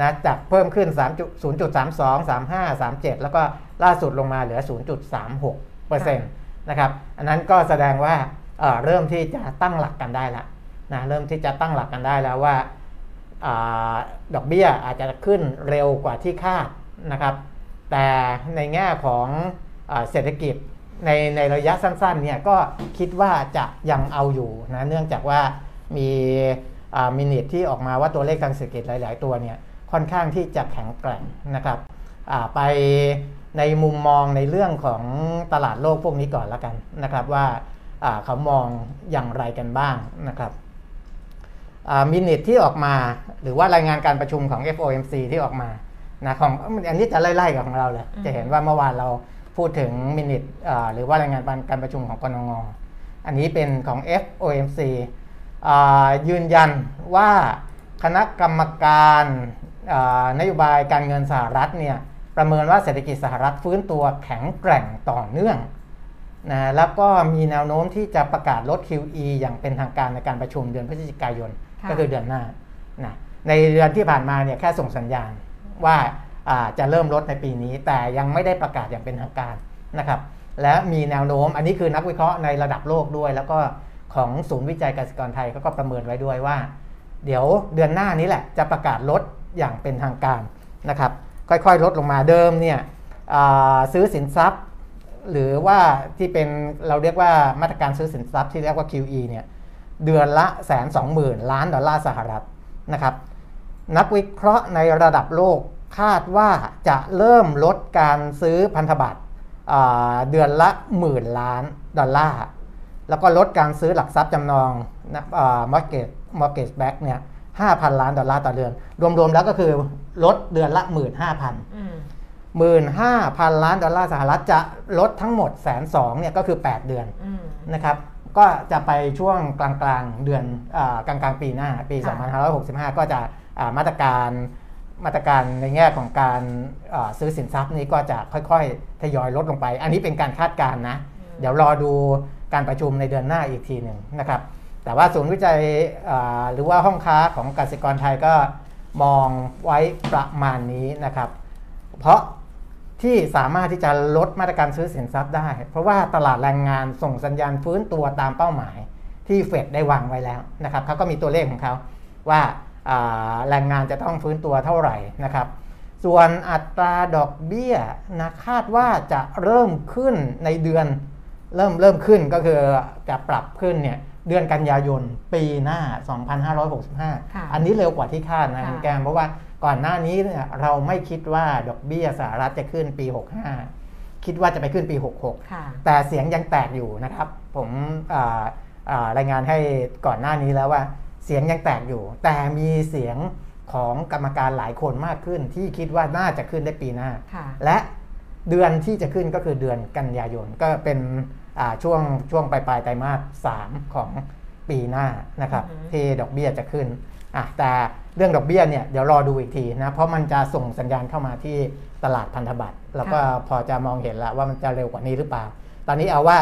นะจากเพิ่มขึ้น 3 0.32 35 37 แล้วก็ ล่าสุดลงมาเหลือ 0.36เปอร์เซ็นต์นะครับ อันนั้นก็แสดงว่าเอ่อเริ่มที่จะตั้งหลักกันได้แล้วนะ เริ่มที่จะตั้งหลักกันได้แล้วว่าอาดอกเบี้ยอาจจะขึ้นเร็วกว่าที่คาดนะครับ แต่ในแง่ของอาเศรษฐกิจในในระยะสั้นๆเนี่ยก็คิดว่าจะยังเอาอยู่นะเนื่องจากว่ามีมินิทที่ออกมาว่าตัวเลขทางเศรษฐกิจหลาย ๆ ตัวเนี่ยค่อนข้างที่จะแข็งแกร่งนะครับอ่าไป ในมุมมองในเรื่องของตลาดโลกพวกนี้ก่อนแล้วกันนะครับว่าอ่าเขามองอย่างไรกันบ้างนะครับมินิทที่ออกมาหรือว่ารายงานการประชุมของ FOMC ที่ออกมานะของอันนี้จะไล่ๆกับของเราเลยอืมจะเห็นว่าเมื่อวานเราพูดถึงมินิทหรือว่ารายงานการประชุมของกนงอันนี้เป็นของ FOMC อ่ายืนยันว่าคณะกรรมการอ่านโยบายการเงินสหรัฐเนี่ย ประเมินว่าเศรษฐกิจสหรัฐฟื้นตัวแข็งแกร่งต่อเนื่องนะแล้วก็มีแนวโน้มที่จะประกาศลด QE อย่างเป็นทางการในการประชุมเดือนพฤศจิกายนค่ะก็คือเดือนหน้านะในเดือนที่ผ่านมาเนี่ยแค่ส่งสัญญาณว่าอ่าจะเริ่มลดในปีนี้ แต่ยังไม่ได้ประกาศอย่างเป็นทางการนะครับ และมีแนวโน้มอันนี้คือนักวิเคราะห์ในระดับโลกด้วย แล้วก็ของศูนย์วิจัยเกษตรกรไทยเขาก็ประเมินไว้ด้วยว่า เดี๋ยวเดือนหน้านี้แหละจะประกาศลดอย่างเป็นทางการนะครับ ค่อยๆ ลดลงมาเดิมเนี่ยซื้อสินทรัพย์ หรือว่าที่เป็นเราเรียกว่ามาตรการซื้อสินทรัพย์ที่เรียกว่า QE เนี่ยเดือนละแสนสองหมื่นล้านดอลลาร์สหรัฐนะครับนักวิเคราะห์ในระดับโลกคาดว่าจะเริ่มลดการซื้อพันธบัตรเดือนละหมื่นล้านดอลลาร์ แล้วก็ลดการซื้อหลักทรัพย์จำนองนะมอร์เกต mortgage back เนี่ย 5,000 ล้านดอลลาร์ต่อเดือน รวมๆแล้วก็คือลดเดือนละ 15,000อืม15,000 ล้านดอลลาร์สหรัฐจะลดทั้งหมดแสนสองเนี่ยก็คือ 8 เดือนอืมนะครับก็จะไปช่วงกลางๆเดือนอากลางๆปีหน้าปีค่ะ2565 ก็จะอ่ามาตรการมาตรการในแง่ของการอ่าซื้อสินทรัพย์นี้ก็จะค่อยๆ ทยอยลดลงไป อันนี้เป็นการคาดการณ์นะ เดี๋ยวรอดูการประชุมในเดือนหน้าอีกทีหนึ่งนะครับ แต่ว่าศูนย์วิจัยหรือว่าห้องค้าของกสิกรไทยก็มองไว้ประมาณนี้นะครับ เพราะที่สามารถที่จะลดมาตรการซื้อสินทรัพย์ได้ เพราะว่าตลาดแรงงานส่งสัญญาณฟื้นตัวตามเป้าหมายที่เฟดได้วางไว้แล้วนะครับเขาก็มีตัวเลขของเขาว่าอ่าแรงงานจะต้องฟื้นตัวเท่าไหร่นะครับ ส่วนอัตราดอกเบี้ยนะคาดว่าจะเริ่มขึ้นในเดือนเริ่มเริ่มขึ้นก็คือจะปรับขึ้นเนี่ย เดือนกันยายนปีหน้าค่ะ2565 อันนี้เร็วกว่าที่คาดนะค่ะคุณแกมเพราะว่าก่อนหน้านี้เนี่ยเราไม่คิดว่าดอกเบี้ยสหรัฐจะขึ้นปี 65 คิดว่าจะไปขึ้นปี 66ค่ะแต่เสียงยังแตกอยู่นะครับ ผมอ่าอ่ารายงานให้ก่อนหน้านี้แล้วว่า เสียงยังแตกอยู่ แต่มีเสียงของกรรมการหลายคนมากขึ้น ที่คิดว่าน่าจะขึ้นได้ปีหน้าค่ะและเดือนที่จะขึ้นก็คือเดือนกันยายนก็เป็นอ่า ช่วงช่วงปลายปลายๆไตรมาสสามของปีหน้านะครับอือฮึที่ดอกเบี้ยจะขึ้นอะแต่เรื่องดอกเบี้ยเนี่ยเดี๋ยวรอดูอีกทีนะเพราะมันจะส่งสัญญาณเข้ามาที่ตลาดพันธบัตรแล้วก็พอจะมองเห็นแล้วว่ามันจะเร็วกว่านี้หรือเปล่า ตอนนี้เอาว่า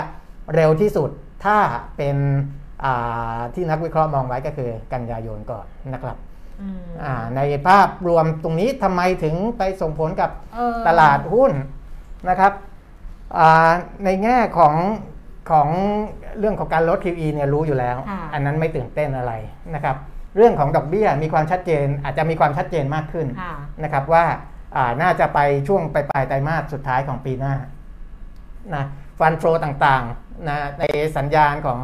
เร็วที่สุดถ้าเป็นอ่าที่นักวิเคราะห์มองไว้ก็คือกันยายนก่อนนะครับอืมอ่าในภาพรวมตรงนี้ทำไมถึงไปส่งผลกับเออตลาดหุ้นนะครับอ่า ในแง่ของของเรื่องของการลด QE เนี่ยรู้อยู่แล้วค่ะอันนั้นไม่ตื่นเต้นอะไรนะครับ เรื่องของดอกเบี้ยมีความชัดเจนอาจจะมีความชัดเจนมากขึ้นค่ะนะครับว่าอ่าน่าจะไปช่วงปลายปลายๆไตรมาสสุดท้ายของปีหน้านะฟันโฟต่างๆนะในสัญญาณของ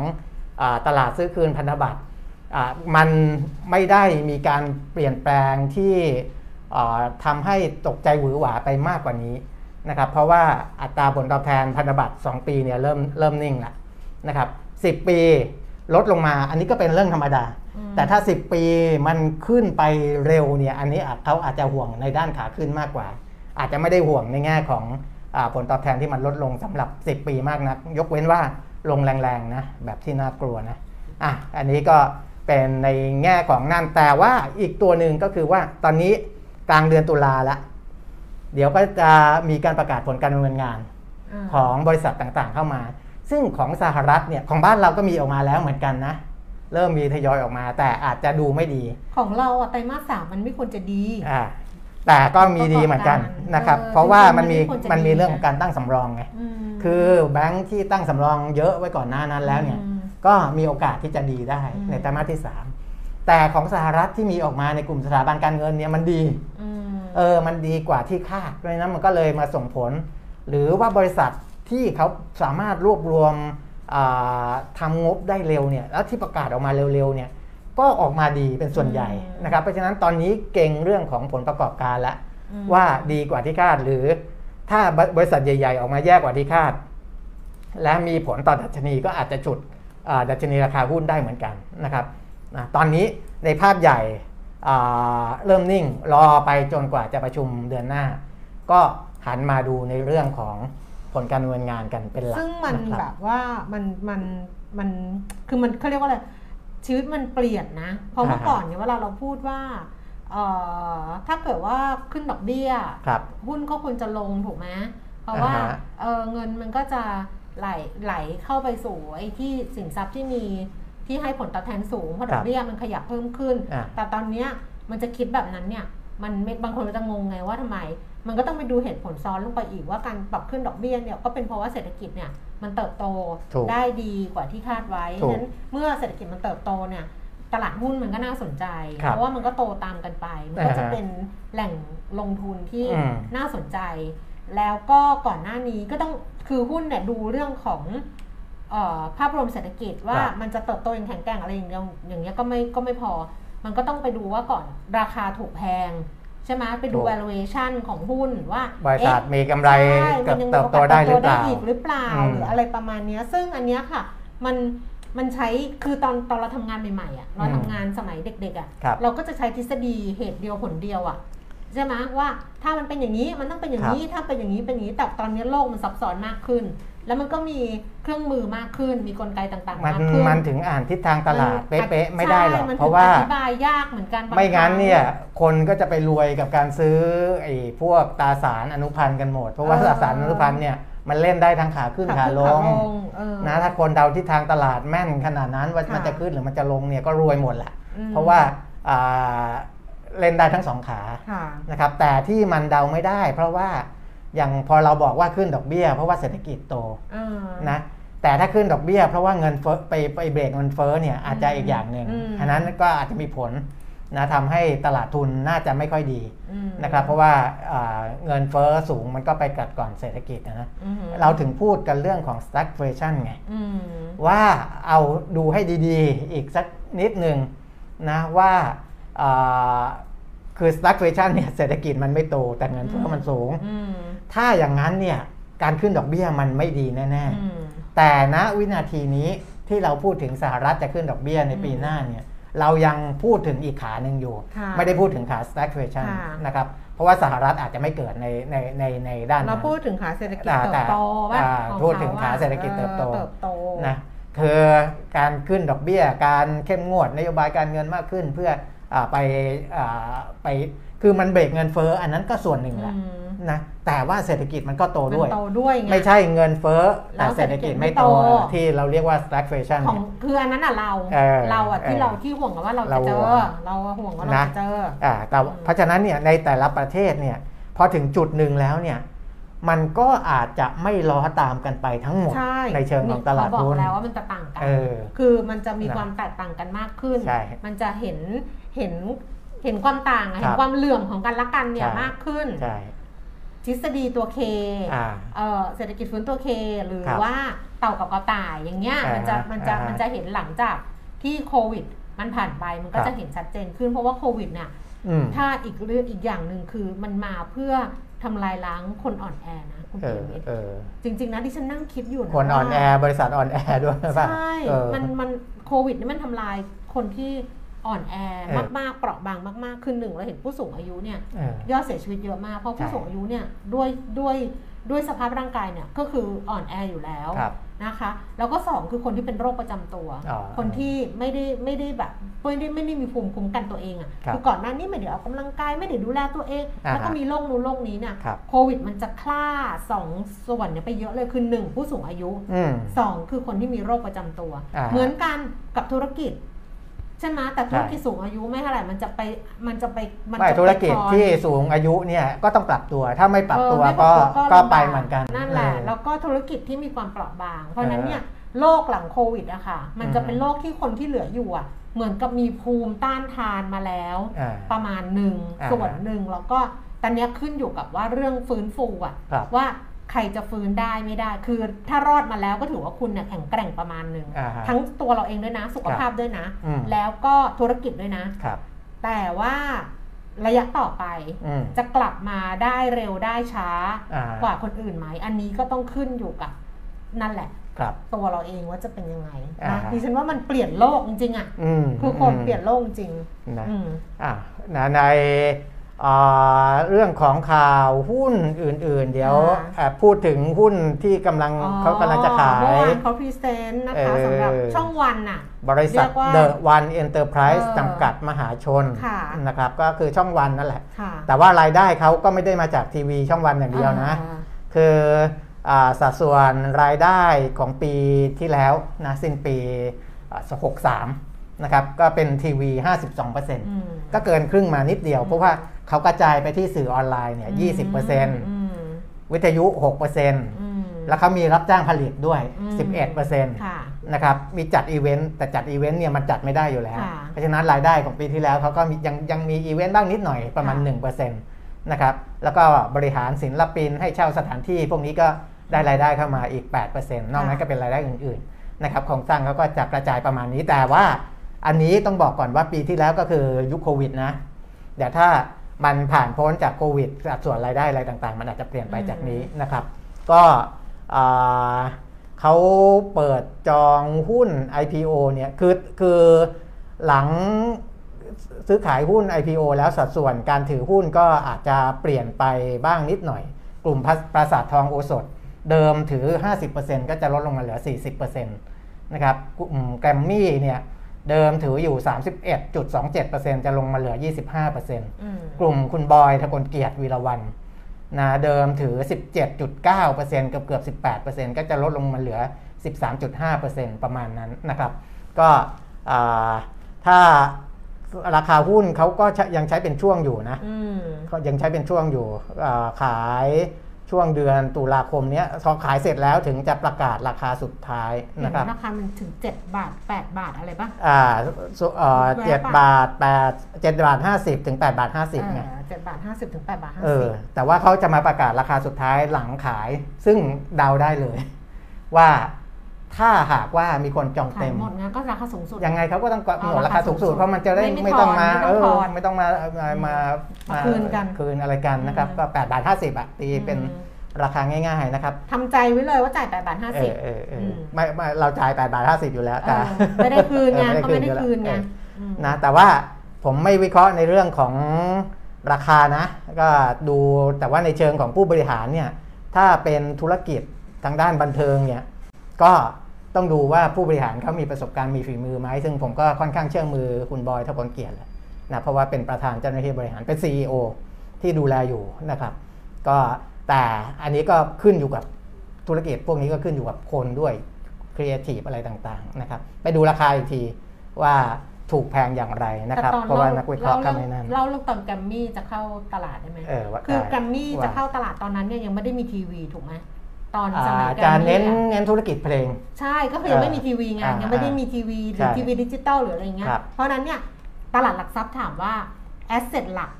อาตลาดซื้อคืนพันธบัตรอ่ามันไม่ได้มีการเปลี่ยนแปลงที่อ่าทำให้ตกใจหวือหวาไปมากกว่านี้ นะครับเพราะว่าอัตราผลตอบแทนพันธบัตร2ปีเนี่ยเริ่มเริ่มนิ่งแล้วนะครับ10 ปีลดลงมาอันนี้ก็เป็นเรื่องธรรมดาอืมแต่ถ้า 10 ปีมันขึ้นไปเร็วเนี่ยอันนี้อาจเขาอาจจะห่วงในด้านขาขึ้นมากกว่า อาจจะไม่ได้ห่วงในแง่ของอาผลตอบแทนที่มันลดลงสำหรับ 10 ปีมากนัก ยกเว้นว่าลงแรงๆนะแบบที่น่ากลัวนะอะอันนี้ก็เป็นในแง่ของนั่นแต่ว่าอีกตัวหนึ่งก็คือว่าตอนนี้กลางเดือนตุลาละ เดี๋ยวก็จะมีการประกาศผลการดำเนินงานาของบริษัทต่างๆ เข้ามา ซึ่งของสหรัฐเนี่ยของบ้านเราก็มีออกมาแล้วเหมือนกันนะ เริ่มมีทยอยออกมา แต่อาจจะดูไม่ดี ของเราอะไตรมาสสามมันไม่ควรจะดีอ่าแต่ก็มีดีเหมือนกันนะครับเออเพราะว่ามันมีจริงๆมันไม่ควรจะมันมีดีเรื่องของการตั้งสำรองไงมคือแบงค์ที่ตั้งสำรองเยอะไว้ก่อนหน้านั้นแล้วเนี่ยอืมก็มีโอกาสที่จะดีได้อืมในไตรมาสที่ 3 แต่ของสหรัฐที่มีออกมาในกลุ่มสถาบันการเงินเนี่ยมันดีอืม เออมันดีกว่าที่คาดเพราะฉะนั้นมันก็เลยมาส่งผล หรือว่าบริษัทที่เขาสามารถรวบรวมอ่าทำงบได้เร็วเนี่ยแล้วที่ประกาศออกมาเร็วๆเนี่ยก็ออกมาดีเป็นส่วนใหญ่อืมนะครับ เพราะฉะนั้นตอนนี้เก่งเรื่องของผลประกอบการแล้วอืมว่าดีกว่าที่คาดหรือถ้าบริษัทใหญ่ ๆ ออกมาแย่กว่าที่คาด และมีผลต่อดัชนีก็อาจจะจุดอ่าดัชนีราคาหุ้นได้เหมือนกันนะครับนะตอนนี้ในภาพใหญ่อ่า เริ่มนิ่งรอไปจนกว่าจะประชุมเดือนหน้า ก็หันมาดูในเรื่องของผลการดำเนินงานกันเป็นหลักซึ่งมันนะคแบรับบว่ามันมันมันคือมันเขาเรียกว่าอะไรชีวิตมันเปลี่ยนนะ เพราะเมื่อก่อนเนี่ยเวลาเราพูดว่าเอ่อถ้าเกิดว่าขึ้นดอกเบี้ยครับหุ้นก็ควรจะลงถูกไหมเพราะว่าอ่าฮะเออเงินมันก็จะไหลไหลเข้าไปสู่ไอ้ที่สินทรัพย์ที่มี ที่ให้ผลตอบแทนสูงเพราะดอกเบี้ยมันขยับเพิ่มขึ้นอ่าแต่ตอนเนี้ยมันจะคิดแบบนั้นเนี่ยมันไม่บางคนก็จะงงไงว่าทำไม มันก็ต้องไปดูเหตุผลซ้อนลงไปอีกว่าการปรับขึ้นดอกเบี้ยเนี่ยก็เป็นเพราะว่าเศรษฐกิจเนี่ยมันเติบโตถูกได้ดีกว่าที่คาดไว้ถูกฉะนั้นเมื่อเศรษฐกิจมันเติบโตเนี่ยตลาดหุ้นมันก็น่าสนใจครับเพราะว่ามันก็โตตามกันไป มันก็จะอ่าฮะเป็นแหล่งลงทุนที่อืมน่าสนใจ แล้วก็ก่อนหน้านี้ก็ต้องคือหุ้นเนี่ยดูเรื่องของเอ่อ ภาพรวมเศรษฐกิจว่าครับมันจะเติบโตอย่างแข็งแกร่งอะไรอย่างเงี้ยอย่างเงี้ยก็ไม่ก็ไม่พอ มันก็ต้องไปดูว่าก่อนราคาถูกแพงใช่ไหมไปดูถูก valuation ของหุ้นว่าบริษัทเอ๊ะมีกำไรใช่เติมันบยังมีเติบโอกาสโตได้หรือเปล่าอีกหรือเปล่าอืมหรืออะไรประมาณเนี้ยซึ่งอันเนี้ยค่ะมันมันใช้คือตอนตอนเราทำงานใหม่ๆอะเราอืมทำงานสมัยเด็กๆอะครับเราก็จะใช้ทฤษฎีเหตุเดียวผลเดียวอะใช่ไหมว่าถ้ามันเป็นอย่างนี้มันต้องเป็นอย่างนี้ถ้าเป็นอย่างนี้เป็นอย่างนี้แต่ตอนนี้โลกมันซับซ้อนมากขึ้น แล้วมันก็มีเครื่องมือมากขึ้น มีกลไกต่างๆ มันมากขึ้นมันถึงอ่านทิศทางตลาดเออเป๊ะๆไม่ได้หรอกใช่มันเพราะว่าถึงอธิบายยากเหมือนกันบาไม่งั้นครั้เนี่ยคนก็จะไปรวยกับการซื้อไอ้พวกตราสารอนุพันธ์กันหมด เพราะว่าเออตราสารอนุพันธ์เนี่ยมันเล่นได้ทั้งขาขึ้นขาขาขึ้นลขางลงเออนะถ้าคนเดาทิศทางตลาดแม่นขนาดนั้นว่าค่ะมันจะขึ้นหรือมันจะลงเนี่ยก็รวยหมดแหละอืมเพราะว่าอ่าเล่นได้ทั้งสองขาค่ะนะครับแต่ที่มันเดาไม่ได้ เพราะว่า อย่างพอเราบอกว่าขึ้นดอกเบี้ย เพราะว่าเศรษฐกิจโตเออนะแต่ถ้าขึ้นดอกเบี้ย เพราะว่าเงินเฟ้อไปไปเบรกเงินเฟ้อเนี่ยอาจจะอีกอย่างหนึ่งอืมอันนั้นก็อาจจะมีผลนะทำให้ตลาดทุนน่าจะไม่ค่อยดีอืมนะครับเพราะว่าอ่าเงินเฟ้อสูงมันก็ไปกัดก่อนเศรษฐกิจนะนะอืมเราถึงพูดกันเรื่องของ stagflation ไงอืมว่าเอาดูให้ดีๆ อีกสักนิดหนึ่งนะว่าอ่าคือ stagflation เนี่ยเศรษฐกิจมันไม่โตแต่เงินเฟ้อมันสูงอืม ถ้าอย่างนั้นเนี่ยการขึ้นดอกเบี้ยมันไม่ดีแน่อืมๆแต่ณวินาทีนี้ที่เราพูดถึงสหรัฐจะขึ้นดอกเบี้ยในปีหน้าเนี่ยเรายังพูดถึงอีกขาหนึ่งอยู่ค่ะไม่ได้พูดถึงขา stagflation ค่ะนะครับเพราะว่าสหรัฐอาจจะไม่เกิดในในในในด้านเรานั้นพูดถึงขาเศรษฐกิจอ่าเติบโตป่ะอ่าของพูดถึงเขขาเศรษฐกิจเติบโตออเติบโตนะคือการขึ้นดอกเบี้ย การเข้มงวดนโยบายการเงินมากขึ้นเพื่ออาไปอ่าไป คือมันเบรกเงินเฟ้ออันนั้นก็ส่วนหนึ่งแหละอืมนะแต่ว่าเศรษฐกิจมันก็โตมันด้วยโตด้วยไงไม่ใช่เงินเฟ้อแล้แต่วเศรษฐกิจไม่โตเศรษฐกิจไม่โตที่เราเรียกว่า stagflation ของเนี่ยคืออันนั้นอะเราเออเราอะที่เออเราที่ห่วงกันว่าเราเราจะเจห่อวงเราห่วงว่าเรานะจะเจออ่าแต่เพราะฉะนั้นเนี่ยในแต่ละประเทศเนี่ยพอถึงจุดหนึ่งแล้วเนี่ยมันก็อาจจะไม่ล้อตามกันไปทั้งหมดใช่เชิงของตลาดเขบอหุ้กนแล้วว่ามันจะต่างกันเออคือมันจะมีนะความแตกต่างกันมากขึ้นใช่มันจะเห็นเห็น เห็นความต่างอะครัเห็นบความเหลื่อมของกันและกันเนี่ยใช่มากขึ้นใช่ทฤษฎีตัวเคอ่าเอ่อเศรษฐกิจฟื้นตัวเคหรือครับว่าเต่ากับกระต่ายอย่างเงี้ยอ่ามันจะมันจะอ่ามัมันจะเห็นหลังจากที่โควิด มันผ่านไปมันก็ครับจะเห็นชัดเจนขึ้นเพราะว่าโควิดเนี่ยอืมถ้าอีกเรื่องอีกอย่างหนึ่งคือมันมาเพื่อทำลายล้างคนอ่อนแอนะคุณเอเออเมเออจริง ๆ นะที่ฉันนั่งคิดอยู่นะคนอ่อนแอว่าบริษัทอ่อนแอด้วยป่ะใช่เออมันมันโควิดนี่มันทำลายคนที่ อ่อนแอเออมากๆ เปราะบางมากๆ คือหนึ่งเราเห็นผู้สูงอายุเนี่ยเออยอดเสียชีวิตเยอะมากเพราะผู้ใช่สูงอายุเนี่ยด้วยด้วยด้วยสภาพร่างกายเนี่ยก็คืออ่อนแออยู่แล้วครับนะคะ แล้วก็สองคือคนที่เป็นโรคประจำตัวอ๋อคนที่ไม่ได้ไม่ได้แบบไม่ได้ไม่ได้มีภูมิคุ้มกันตัวเองอะครับคือก่อนหน้านี้ไม่ได้ออกกำลังกายไม่ได้ดูแลตัวเองอ่าฮะแล้วก็มีโรคนู้นโรคนี้เนี่ยครับโควิดมันจะคล่าสองส่วนเนี่ยไปเยอะเลยคือหนึ่งผู้สูงอายุอืมสองคือคนที่มีโรคประจำตัวอ่าฮะเหมือนกันกับธุรกิจ ใช่ไหมแต่ธุรกิจใช่สูงอายุไม่เท่าไหร่มันจะไปมันจะไปมันไม่จะธุรกิจไปคอนที่สูงอายุเนี่ยก็ต้องปรับตัวถ้าไม่ปรับตัวเออไม่ปก็รับตัวก็ลำบาไปเหมือนกันนั่นแหละเออแล้วก็ธุรกิจที่มีความเปราะบาง เพราะฉะนั้นเออเนี่ยโรคหลังโควิดอะค่ะ มันจะอืมเป็นโรคที่คนที่เหลืออยู่อะเหมือนกับมีภูมิต้านทานมาแล้วอ่าประมาณหนึ่งอ่าส่วนหนึ่งแล้วก็ตอนเนี้ยขึ้นอยู่กับว่าเรื่องฟื้นฟูอะครับว่า ใครจะฟื้นได้ไม่ได้ คือถ้ารอดมาแล้วก็ถือว่าคุณเนี่ยแข็งแกร่งประมาณหนึ่งอ่าฮะทั้งตัวเราเองด้วยนะ สุขภาพด้วยนะอืมแล้วก็ธุรกิจด้วยนะครับแต่ว่าระยะต่อไปอืมจะกลับมาได้เร็วได้ช้าอ่ากว่าคนอื่นไหม อันนี้ก็ต้องขึ้นอยู่กับนั่นแหละครับตัวเราเองว่าจะเป็นยังไงอ่านะฮะดิฉันว่ามันเปลี่ยนโลกจริงๆอะอืมคือคนเปลี่ยนโลกจริงนะอืมอะนะในอ่า เรื่องของข่าวหุ้นอื่น ๆ เดี๋ยวอ่าอะพูดถึงหุ้นที่กำลังเขากำลังจะขาเมื่อยวานเขาพรีเซนต์นะคะเออสำหรับช่องวันน่ะบริษัทเรียกว่า The One Enterprise เออจำกัดมหาชนค่ะนะครับก็คือช่องวันนั่นแหละค่ะแต่ว่ารายได้เขาก็ไม่ได้มาจากทีวีช่องวันอย่างเดียวนะอ่าคืออาสัดส่วนรายได้ของปีที่แล้วนะสิ้นปีอ่า63 นะครับก็เป็นทีวี 52%อืมก็เกินครึ่งมานิดเดียว เพราะว่าเขากระจายไปที่สื่อออนไลน์เนี่ยอืม20%วิทยุ6%อืมแล้วเขามีรับจ้างผลิตด้วยอืม11%ค่ะนะครับมีจัดอีเวนต์แต่จัดอีเวนต์เนี่ยมันจัดไม่ได้อยู่แล้วค่ะเพราะฉะนั้นรายได้ของปีที่แล้วเขาก็มียังยังมีอีเวนต์บ้างนิดหน่อยประมาณค่ะ1%นะครับแล้วก็บริหารศิลปินให้เช่าสถานที่ พวกนี้ก็ได้รายได้เข้ามาอีก 8%นอกนั้นก็เป็นรายได้อื่นๆนะครับโครงสร้างเขาก็จะกระจายประมาณนี้แต่ว่า อันนี้ต้องบอกก่อนว่าปีที่แล้วก็คือยุคโควิดนะเดี๋ยวถ้ามันผ่านพ้นจากโควิดสัดส่วนรายได้อะไรต่างๆ มันอาจจะเปลี่ยนไปจากนี้นะครับ ก็เขาเปิดจองหุ้น IPO เนี่ยคือคือหลังซื้อขายหุ้น IPO แล้วสัดส่วนการถือหุ้นก็อาจจะเปลี่ยนไปบ้างนิดหน่อย กลุ่มปราสาททองโอสถ เดิมถือ 50%ก็จะลดลงมาเหลือ 40%นะครับกลุ่มแกรมมี่เนี่ย เดิมถืออยู่ 31.27%จะลงมาเหลือ 25%อืมกลุ่มคุณบอยทะกลเกียรติวีรวันนะเดิมถือ 17.9%เกือบเกือบ 18%ก็จะลดลงมาเหลือ 13.5%ประมาณนั้นนะครับ ก็อ่าถ้าราคาหุ้นเขาก็ใช้ยังใช้เป็นช่วงอยู่นะอืมก็ยังใช้เป็นช่วงอยู่อ่าขาย ช่วงเดือนตุลาคมเนี้ยพอขายเสร็จแล้วถึงจะประกาศราคาสุดท้ายเห็นนะครับราคามันถึง 7 บาท 8 บาทอะไรปะอ่าสุเอ่อแวะเจ็ดปะบาทแปดเจ็ดบาทห้าสิบถึงแปดบาทห้าสิบไงเจ็ดบาทห้าสิบถึงแปดบาทห้าเอสิอบแต่ว่าเขาจะมาประกาศราคาสุดท้ายหลังขาย ซึ่งเดาได้เลย ว่า ถ้าหากว่ามีคนจองขายเต็มหมดงั้นก็ราคาสูงสุดยังไงเขาก็ต้องกำหนดเอาราราคาคาสูงสุดสูงสุดเพราะมันจะได้ไม่ไม่ต้องมาไม่เอต้องอทอนไม่ต้องมามามามาคืนกันคืนอะไรกันนะครับอืมก็8บาท50อะตีเป็นอืมราคาง่ายๆนะครับทำใจไว้เลยว่าจ่าย8บาทเอ50อเออเอออมไม่ไม่เราจ่าย8บาท50 อยู่แล้วเอแต่อไม่ได้คืนไงเออเขาไม่ได้อยู่แล้วคืนไงเอออืมนะแต่ว่าผมไม่วิเคราะห์ในเรื่องของราคานะ ก็ดูแต่ว่าในเชิงของผู้บริหารเนี่ยถ้าเป็นธุรกิจทางด้านบันเทิงเนี่ยก็ ต้องดูว่าผู้บริหารเขามีประสบการณ์มีฝีมือไหมซึ่งผมก็ค่อนข้างเชื่อมือคุณบอยทพลเกียรติแหละนะเพราะว่าเป็นประธานเจ้าหน้าที่บริหารเป็น CEO ที่ดูแลอยู่นะครับ ก็แต่อันนี้ก็ขึ้นอยู่กับธุรกิจพวกนี้ก็ขึ้นอยู่กับคนด้วยครีเอทีฟอะไรต่างๆนะครับไปดูราคาอีกทีว่าถูกแพงอย่างไรนะครับแต่ตอเพราะว่านักวิเคราะห์เเข้าไม่นั่นเล่าเรื่องตอนแกรมมี่จะเข้าตลาดได้ไหมเออว่าคือได้แกรมมี่ว่าจะเข้าตลาดตอนนั้นเนี่ยยังไม่ได้มีทีวีถูกไหม ตอนอ่าสมัยแกรจะมมี่เน้นอะเน้นธุรกิจเพลง ใช่ก็คือยังไม่มีทีวีไงอ่ายัยังไม่ได้มีทีวีหรือใช่ทีวีดิจิตอลหรืออะไรเงี้ยครับเพราะฉะนั้นเนี่ยตลาดหลักทรัพย์ถามว่า asset หลัก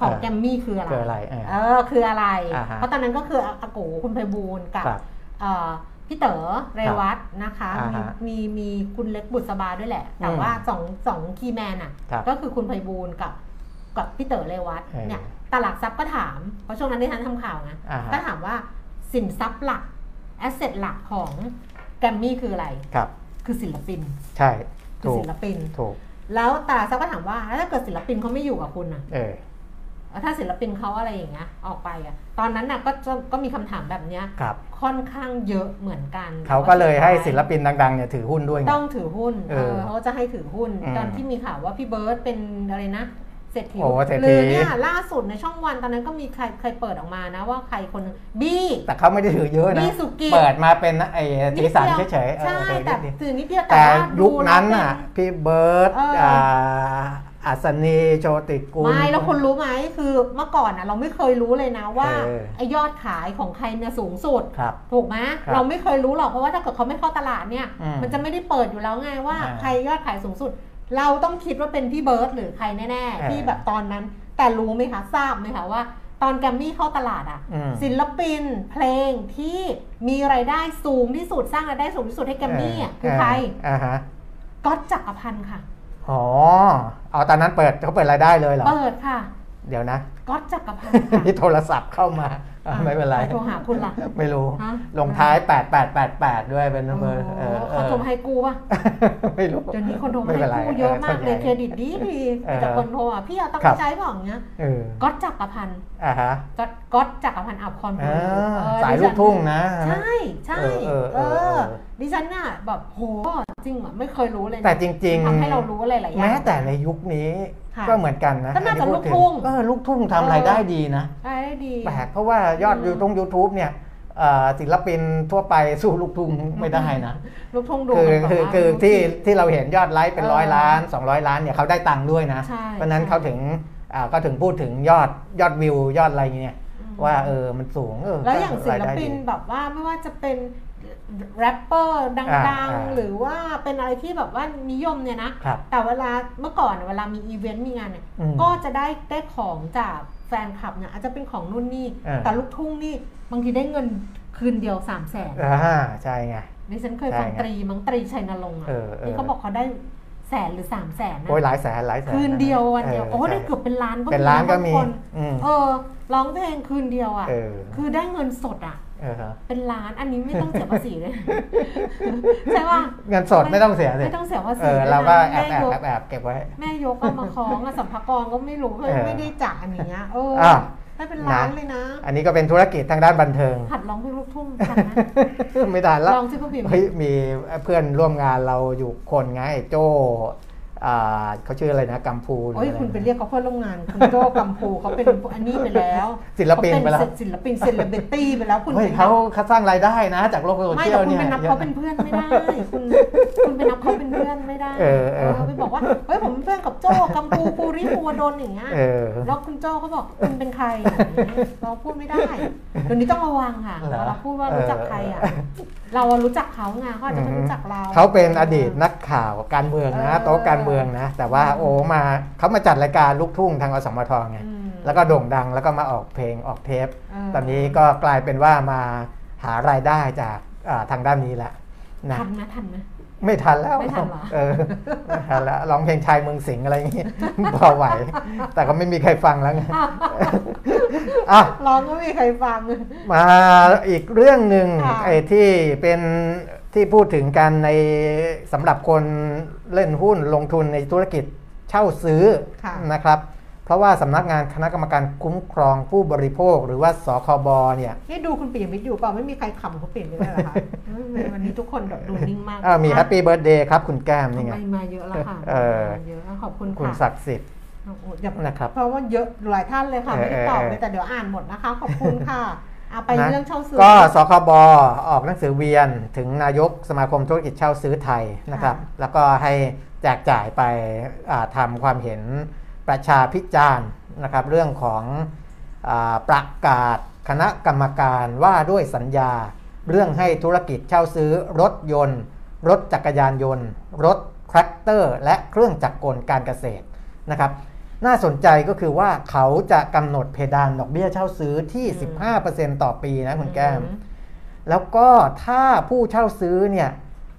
ของเออแกรมมี่คืออะไรคืออะไรเออเออคืออะไรอ่าฮะเพราะตอนนั้นก็คืออากู๋คุณไพบูลย์กับครับเอ่อพี่เต๋อเรวัตนะคะอ่ามีฮะมีมีคุณเล็กบุษบาด้วยแหละ แต่อืมว่าสองสอง key man อะครับก็คือคุณไพบูลย์กับกับพี่เต๋อเรวัตเออเนี่ยตลาดทรัพย์ก็ถาม เพราะช่วงนั้นที่ฉันทำข่าวนะอ่าฮะก็ถามว่า สินทรัพย์หลัก asset หลักของแกรมมี่คืออะไรครับ คือศิลปิน ใช่คือถูกศิลปิน ถูก แล้วตลาดทรัพย์ก็ถามว่าแล้วถ้าเกิดศิลปินเขาไม่อยู่กับคุณอะ เออแล้วถ้าศิลปินเขาอะไรอย่างเงี้ยออกไปอะ ตอนนั้นน่ะก็จะก็มีคำถามแบบเนี้ยครับ ค่อนข้างเยอะเหมือนกัน เขาก็เลยให้แต่ว่าศิลปินดังๆเนี่ยถือหุ้นด้วยไงต้องถือหุ้น เอเอออเขาก็จะให้ถือหุ้นอืมตอนที่มีข่าวว่าพี่เบิร์ตเป็นอะไรนะ เศรษฐีโอ้เศรษฐี หรือเนี่ยล่าสุดในช่องวันตอนนั้นก็มีใครเคยเปิดออกมานะว่าใครคนหนึงบี้ แต่เขาไม่ได้ถือเยอะนะบี้สุกิจเปิดมาเป็นไอ้สีสันเฉยๆเออใช่เออแต่นิดเดียวถือนิดเดียวแต่แต่ว่ายุคนั้นดูแล้วน่ะเป็พี่เบิร์ตเอออ่อ่าอัศนีโชติกุล ไม่แล้วคุณรู้ไหมคือเมื่อก่อนน่ะเราไม่เคยรู้เลยนะว่าเออ ไอยอดขายของใครเนี่ยสูงสุด ครับ ถูกไหมครับเราไม่เคยรู้หรอกเพราะว่าถ้าเกิดเขาไม่เข้าตลาดเนี่ย อืมมันจะไม่ได้เปิดอยู่แล้วไงว่าอ่า ใครยอดขายสูงสุด เราต้องคิดว่าเป็นพี่เบิร์ดหรือใครแน่เออๆที่แบบตอนนั้น แต่รู้ไหมคะทราบไหมคะว่า ตอนแกรมมี่เข้าตลาดอะอืมศิลปินเพลงที่มีรายได้สูงที่สุดสร้างรายได้สูงที่สุดให้แกรมมี่อะคือใครอ่าฮะก๊อตจักรพันธ์ค่ะอ๋อเอาตอนนั้นเปิดเขาเปิดรายได้เลยเหรอเปิดค่ะ เดี๋ยวนะก๊อตจักรพันธ์ค่ะนี่โทรศัพท์เข้ามาอะ ไม่เป็นไรใคโทรหาคุณล่ะ ไม่รู้ฮะลงท้าย 8888 ด้วยเป็นเบอร์เออเอเขาอโทรมาให้กูป่ะ ไม่รู้เดี๋ยวนี้คนโทรมาไม่ให้เป็นไรกู้เยอะมากเลยออเครดิตดีดีเออแต่คนโทรอะพี่เอาตังค์ครัไปบใช้เปล่าอย่างเงี้ยเออก๊อตจักรพันธ์อ่าฮะก๊อตก๊อตจักรพันธ์อับคอนเอบุรีอเออสายดิลูฉักนทุ่งนะ ใช่ใช่เออเอเออเอออดิฉันน่ะแบบโห จริงอะไม่เคยรู้เลยนะแต่จริงทำให้เรารู้อะไรหลายอย่าง แม้แต่ในยุคนี้ค่ะก็เหมือนกันนะก็น่าจะอัพูดลูกทุ่งเออลูกทุ่งทำรายได้ดีนะได้ดี แปลกเพราะว่ายอดอืม ยูทงยูทูบเนี่ยเอ่อศิลปินทั่วไปสู้ลูกทุ่งไม่ได้นะ ลูกทุ่งดูคือเหมืนแบบคือว่า คือลูกที่ทุ่งที่เราเห็นยอดไลค์เป็นเออร้อยล้าน 200 ล้านเนี่ยเขาได้ตังค์ด้วยนะ ใช่เพราะฉะนั้นใช่ เขาถึงอ่าก็ถึงพูดถึงยอดยอดวิวยอดอะไรเงี้ยอืมว่าเออมันสูงเออแล้วอย่างศิรายลได้ปินดีแบบว่าไม่ว่าจะเป็น แรปเปอร์ดัอ่างอ่าๆหรือว่าเป็นอะไรที่แบบว่านิยมเนี่ยนะครับแต่เวลาเมื่อก่อนเวลามีอีเวนต์มีงานเนี่ยอืมก็จะได้ได้ของจากแฟนคลับเนี่ยอาจจะเป็นของนู่นนี่เออแต่ลูกทุ่งนี่บางทีได้เงินคืนเดียว3ามแสนอ่าใช่ไงดิฉันเคยใช่ฟังไงตรีมังตรีชัยนรงค์อะเออเออที่เขาบอกเขาได้ แสนหรือสามแสนนะโอ้ยหลายแสนหลายแสนคืนเดียววันเดียวออโอ้ได้ใช่เกือบเป็นล้านก็เป็นล้านก็มีบงคนอืมเออร้องเพลงคืนเดียวอะเออคือได้เงินสดอะเออฮะเป็นล้านอันนี้ไม่ต้องเสียภาษีเลยใช่ป่ะเงินสดไม่ต้องเสียสิไม่ต้องเสียภาเอษีอด้วยนะเราก็แอบแม่แอบยกแอบแอบเก็บไว้ แม่ยกเอามาคล้องอะสัมภากรก็ไม่รู้เลยเออไม่ได้จ่ายอันเนี้ยเอออ้าว ได้เป็นล้านนะเลยนะ อันนี้ก็เป็นธุรกิจทางด้านบันเทิง หัดร้องเพลงลูกทุ่งกันนะไม่ได้แล้วลองสิพ่อพิมพ์เฮ้ยมีเพื่อนร่วมงานเราอยู่คนไงไอ้โจอ่า เขาชื่ออะไรนะกัมพูหรือโอ้ยอะไรคุณไปเรียกเขาเพื่อนร่วมงานคุณโจ้กัมพูเขาเป็นอันนี้ไปแล้ว ศิลปินไปแล้วเขาเศิลปินเซเลบริตี้ไปแล้วคุณเฮ้ยไปนับเขาเขาสร้างรายได้นะ จากโลกโซไม่เชียแต่ลคุณเนี่ยไปนับเขาเป็นเพื่อนไม่ได้ คุณคุณไปนับเขาเป็นเพื่อนไม่ได้เออเออไปบอกว่าเฮ้ยผมเป็นเพื่อนกับโจ้กัมพูปูริภูวดลอย่างเงี้ยเออแล้วคุณโจ้เขาบอกคุณเป็นใครอย่างเงี้ยเราพูดไม่ได้เดี๋ยวนี้ต้องระวังค่ะเหรอเวลาพูดว่ารู้จักใครอะเราอะรู้จักเขาไงเขาอาจจะไม่รู้จักเราเขาเป็นอดีตนักข่าวการเมืองนะเออโต๊ะการเมืองนะ แต่ว่าโอ้มาเขามาจัดรายการลูกทุ่งทางอสมทไงอืมแล้วก็โด่งดังแล้วก็มาออกเพลงออกเทปเออตอนนี้ก็กลายเป็นว่ามาหารายได้จากอ่าทางด้านนี้แล้วนะทันไหมทันไหม ไม่ทันแล้วไม่ทันเหรอ เออไม่ทันแล้วร้องเพลงชายเมืองสิงห์อะไรอย่างงี้พอไหว แต่ก็ไม่มีใครฟังแล้วไงอะ ร้องก็ไม่มีใครฟัง มาอีกเรื่องหนึ่งค่ะ ไอ้ที่เป็นที่พูดถึงกันในสำหรับคนเล่นหุ้นลงทุนในธุรกิจเช่าซื้อค่ะ นะครับ เพราะว่าสำนักงานคณะกรรมการคุ้มครองผู้บริโภค หรือว่าสคบเนี่ยนี่ดูคุณปิยมิตรอยู่เปล่าไม่มีใครขำเขาปิ่นไม่ได้เหรอคะไม่วันนี้ทุกคนแบบดูนิ่งมากอ่ามี Happy Birthเดย์ครับคุณแก้มนี่ไงทำไมมาเยอะแล้วค่ะเออมาเยอะขอบคุณคุณค่ะศักดิ์สิทธิ์โอ้โหอย่านะครับเพราะว่าเยอะหลายท่านเลยค่ะเออไม่ได้ตอบเออเลยแต่เดี๋ยวอ่านหมดนะคะ ขอบคุณค่ะเอาไปนะเรื่องเช่าซื้อก็สคบออกหนังสือเวียนถึงนายกสมาคมธุรกิจเช่าซื้อไทยนะครับค่ะแล้วก็ให้แจกจ่ายไปอ่าทำความเห็น ประชาพิจารณ์นะครับเรื่องของอาประกาศคณะกรรมการว่าด้วยสัญญา เรื่องให้ธุรกิจเช่าซื้อรถยนต์ รถจักรยานยนต์ รถแทรกเตอร์ และเครื่องจักรกลการเกษตรนะครับน่าสนใจก็คือว่าเขาจะกำหนดเพดานดอกเบี้ยเช่าซื้อที่ 15%ต่อปีนะคุณแก้ม แล้วก็ถ้าผู้เช่าซื้อเนี่ย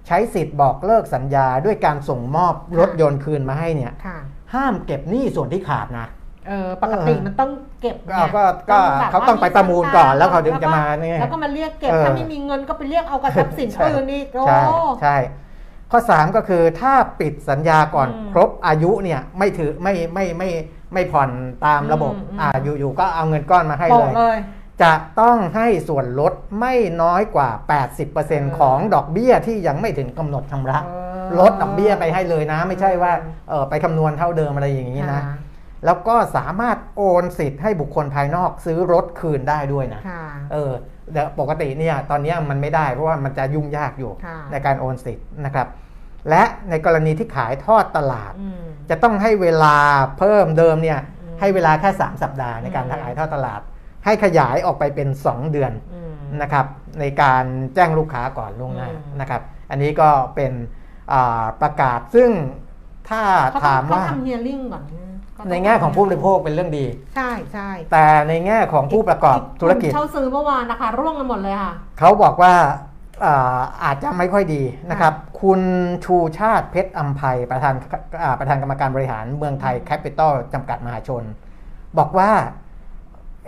ใช้สิทธิ์บอกเลิกสัญญาด้วยการส่งมอบรถยนต์คืนมาให้เนี่ยค่ะ ห้ามเก็บหนี้ส่วนที่ขาดนะเออปกติมันต้องเก็บก็เนี่ยก็ก็แบบเขาต้องไปประมูลก่อนแล้วเขาถึงจะมาเนี่ยแล้วก็มาเรียกเก็บเออถ้าไม่มีเงินก็ไปเรียกเอากระทรัพย์สินใช่อื่นอีกโอ้ใช่ใช่ข้อ 3 ก็คือถ้าปิดสัญญาก่อนอืมครบอายุเนี่ยไม่ถือไม่ไม่ไม่ไม่ผ่อนตามระบบอืมอืมอ่าอยู่ๆก็เอาเงินก้อนมาให้บอเลกยเลย จะต้องให้ส่วนลดไม่น้อยกว่า 80%ของดอกเบี้ยที่ยังไม่ถึงกำหนดชำระเออ ลดดอกเบี้ยไปให้เลยนะ ไม่ใช่ว่าเออไปคำนวณเท่าเดิมอะไรอย่างนี้นะค่ะแล้วก็สามารถโอนสิทธิ์ให้บุคคลภายนอกซื้อรถคืนได้ด้วยนะค่ะเออแต่ปกติเนี่ยตอนเนี้ยมันไม่ได้เพราะว่ามันจะยุ่งยากอยู่ค่ะในการโอนสิทธิ์นะครับ และในกรณีที่ขายทอดตลาดอืมจะต้องให้เวลาเพิ่มเดิมเนี่ยอืมให้เวลาแค่ 3 สัปดาห์ในการอืมขายทอดตลาด ให้ขยายออกไปเป็น 2 เดือนอืมนะครับในการแจ้งลูกค้าก่อนล่วงหน้าอืมนะครับ อันนี้ก็เป็นอ่า ประกาศซึ่งถ้าเขาถามเขาว่าทำ hearing ก่อนเขาต้ในแง่ของผู้บริโภคเป็นเรื่องดี ใช่ใช่แต่ในแง่ของผู้ประกอบธุรกิจเช่าซื้อเมื่อวานนะคะร่วงกันหมดเลยค่ะเขาบอกว่าอ่าอาจจะไม่ค่อยดีนะครับ คุณชูชาติเพชรอัมภัยประธานอ่าประธานกรรมการบริหารเมืองไทยแคปปิตอลจำกัดมหาชน บอกว่า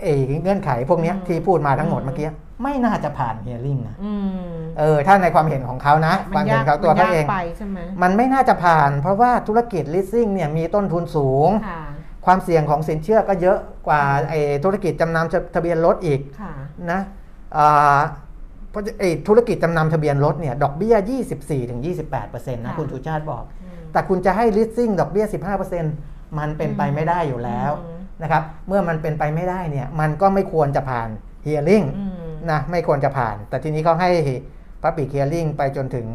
เอเงื่อนไขพวกเนี้ยอืมที่พูดมาทั้งหมดอืมเมื่อกี้ ไม่น่าจะผ่านเฮียริ่งนะอืมเออถ้าในความเห็นของเขานะความเห็นเขาตัวเขาเองมันยกไปใช่ไหมมันไม่น่าจะผ่าน เพราะว่าธุรกิจ leasing เนี่ยมีต้นทุนสูงค่ะความเสี่ยงของสินเชื่อก็เยอะกว่าไอ้ธุรกิจจำนำทะเบียนรถอีกค่ะนะอ่าเพราะไอ้ธุรกิจจำนำทะเบียนรถเนี่ยดอกเบี้ย 24-28%นะค่ะคุณชูชาติบอกอืมแต่คุณจะให้ leasing ดอกเบี้ย 15%มันเป็นไปไม่ได้อยู่แล้วอืมนะครับเมื่อมันเป็นไปไม่ได้เนี่ยมันก็ไม่ควรจะผ่าน hearing อืม นะไม่ควรจะผ่าน แต่ทีนี้เขาให้ public hearing ไปจนถึง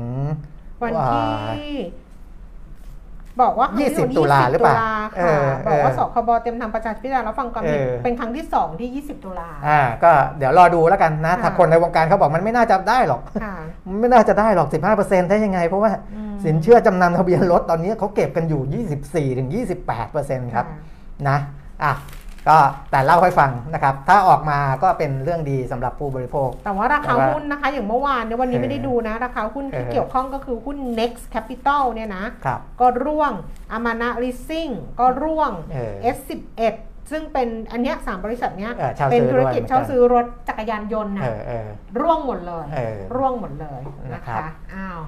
วันอ่าที่บอกว่าครั้งที่20วันตุลาหรือเปล่าตุลเอค่ะอบอกว่าเออสคบเตรียมทำประชาพิจารณาแล้วฟังความเห็นเออเป็นครั้งที่สองที่20ตุลาอ่าก็เดี๋ยวรอดูแล้วกันนะค่ะถ้าคนในวงการเขาบอกมันไม่น่าจะได้หรอกค่ะมันไม่น่าจะได้หรอก15%ได้ยังไง เพราะว่าอืมสินเชื่อจำนำทะเบียนรถตอนนี้เขาเก็บกันอยู่24-28%ครับค่ะนะอะ ก็แต่เล่าให้ฟังนะครับ ถ้าออกมาก็เป็นเรื่องดีสำหรับผู้บริโภค แต่ว่าราคาแต่ว่าหุ้นนะคะ อย่างเมื่อวานเนี่ยวันนี้เออไม่ได้ดูนะ ราคาหุ้นที่เออเกี่ยวข้องก็คือหุ้น next capital เนี่ยนะครับก็ร่วงอามานะ leasing ก็ร่วงเออ S11 ซึ่งเป็นอันเนี้ยสามบริษัทเนี้ยเออเช่าเป็นซื้อธุรกิจด้วยเช่าซื้อรถจักรยานยนต์เอนะอเออร่วงหมดเลยเออร่วงหมดเลยนะนะครัคะบอ้าว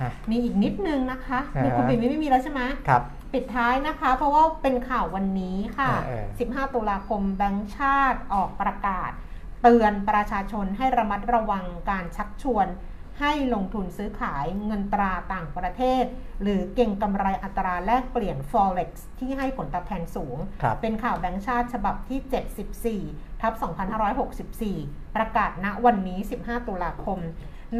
อะมีอีกนิดนึงนะคะอ่าในคุณปิ่มไม่มีแล้วใช่ไหมครับ ปิดท้ายนะคะ เพราะว่าเป็นข่าววันนี้ค่ะเออเออ15 ตุลาคมแบงก์ชาติออกประกาศ เตือนประชาชนให้ระมัดระวังการชักชวน ให้ลงทุนซื้อขายเงินตราต่างประเทศ หรือเก่งกำไรอัตราแลกเปลี่ยน forex ที่ให้ผลตอบแทนสูงครับเป็นข่าวแบงก์ชาติฉบับที่ 74ทับ2564 ประกาศณวันนี้ 15 ตุลาคม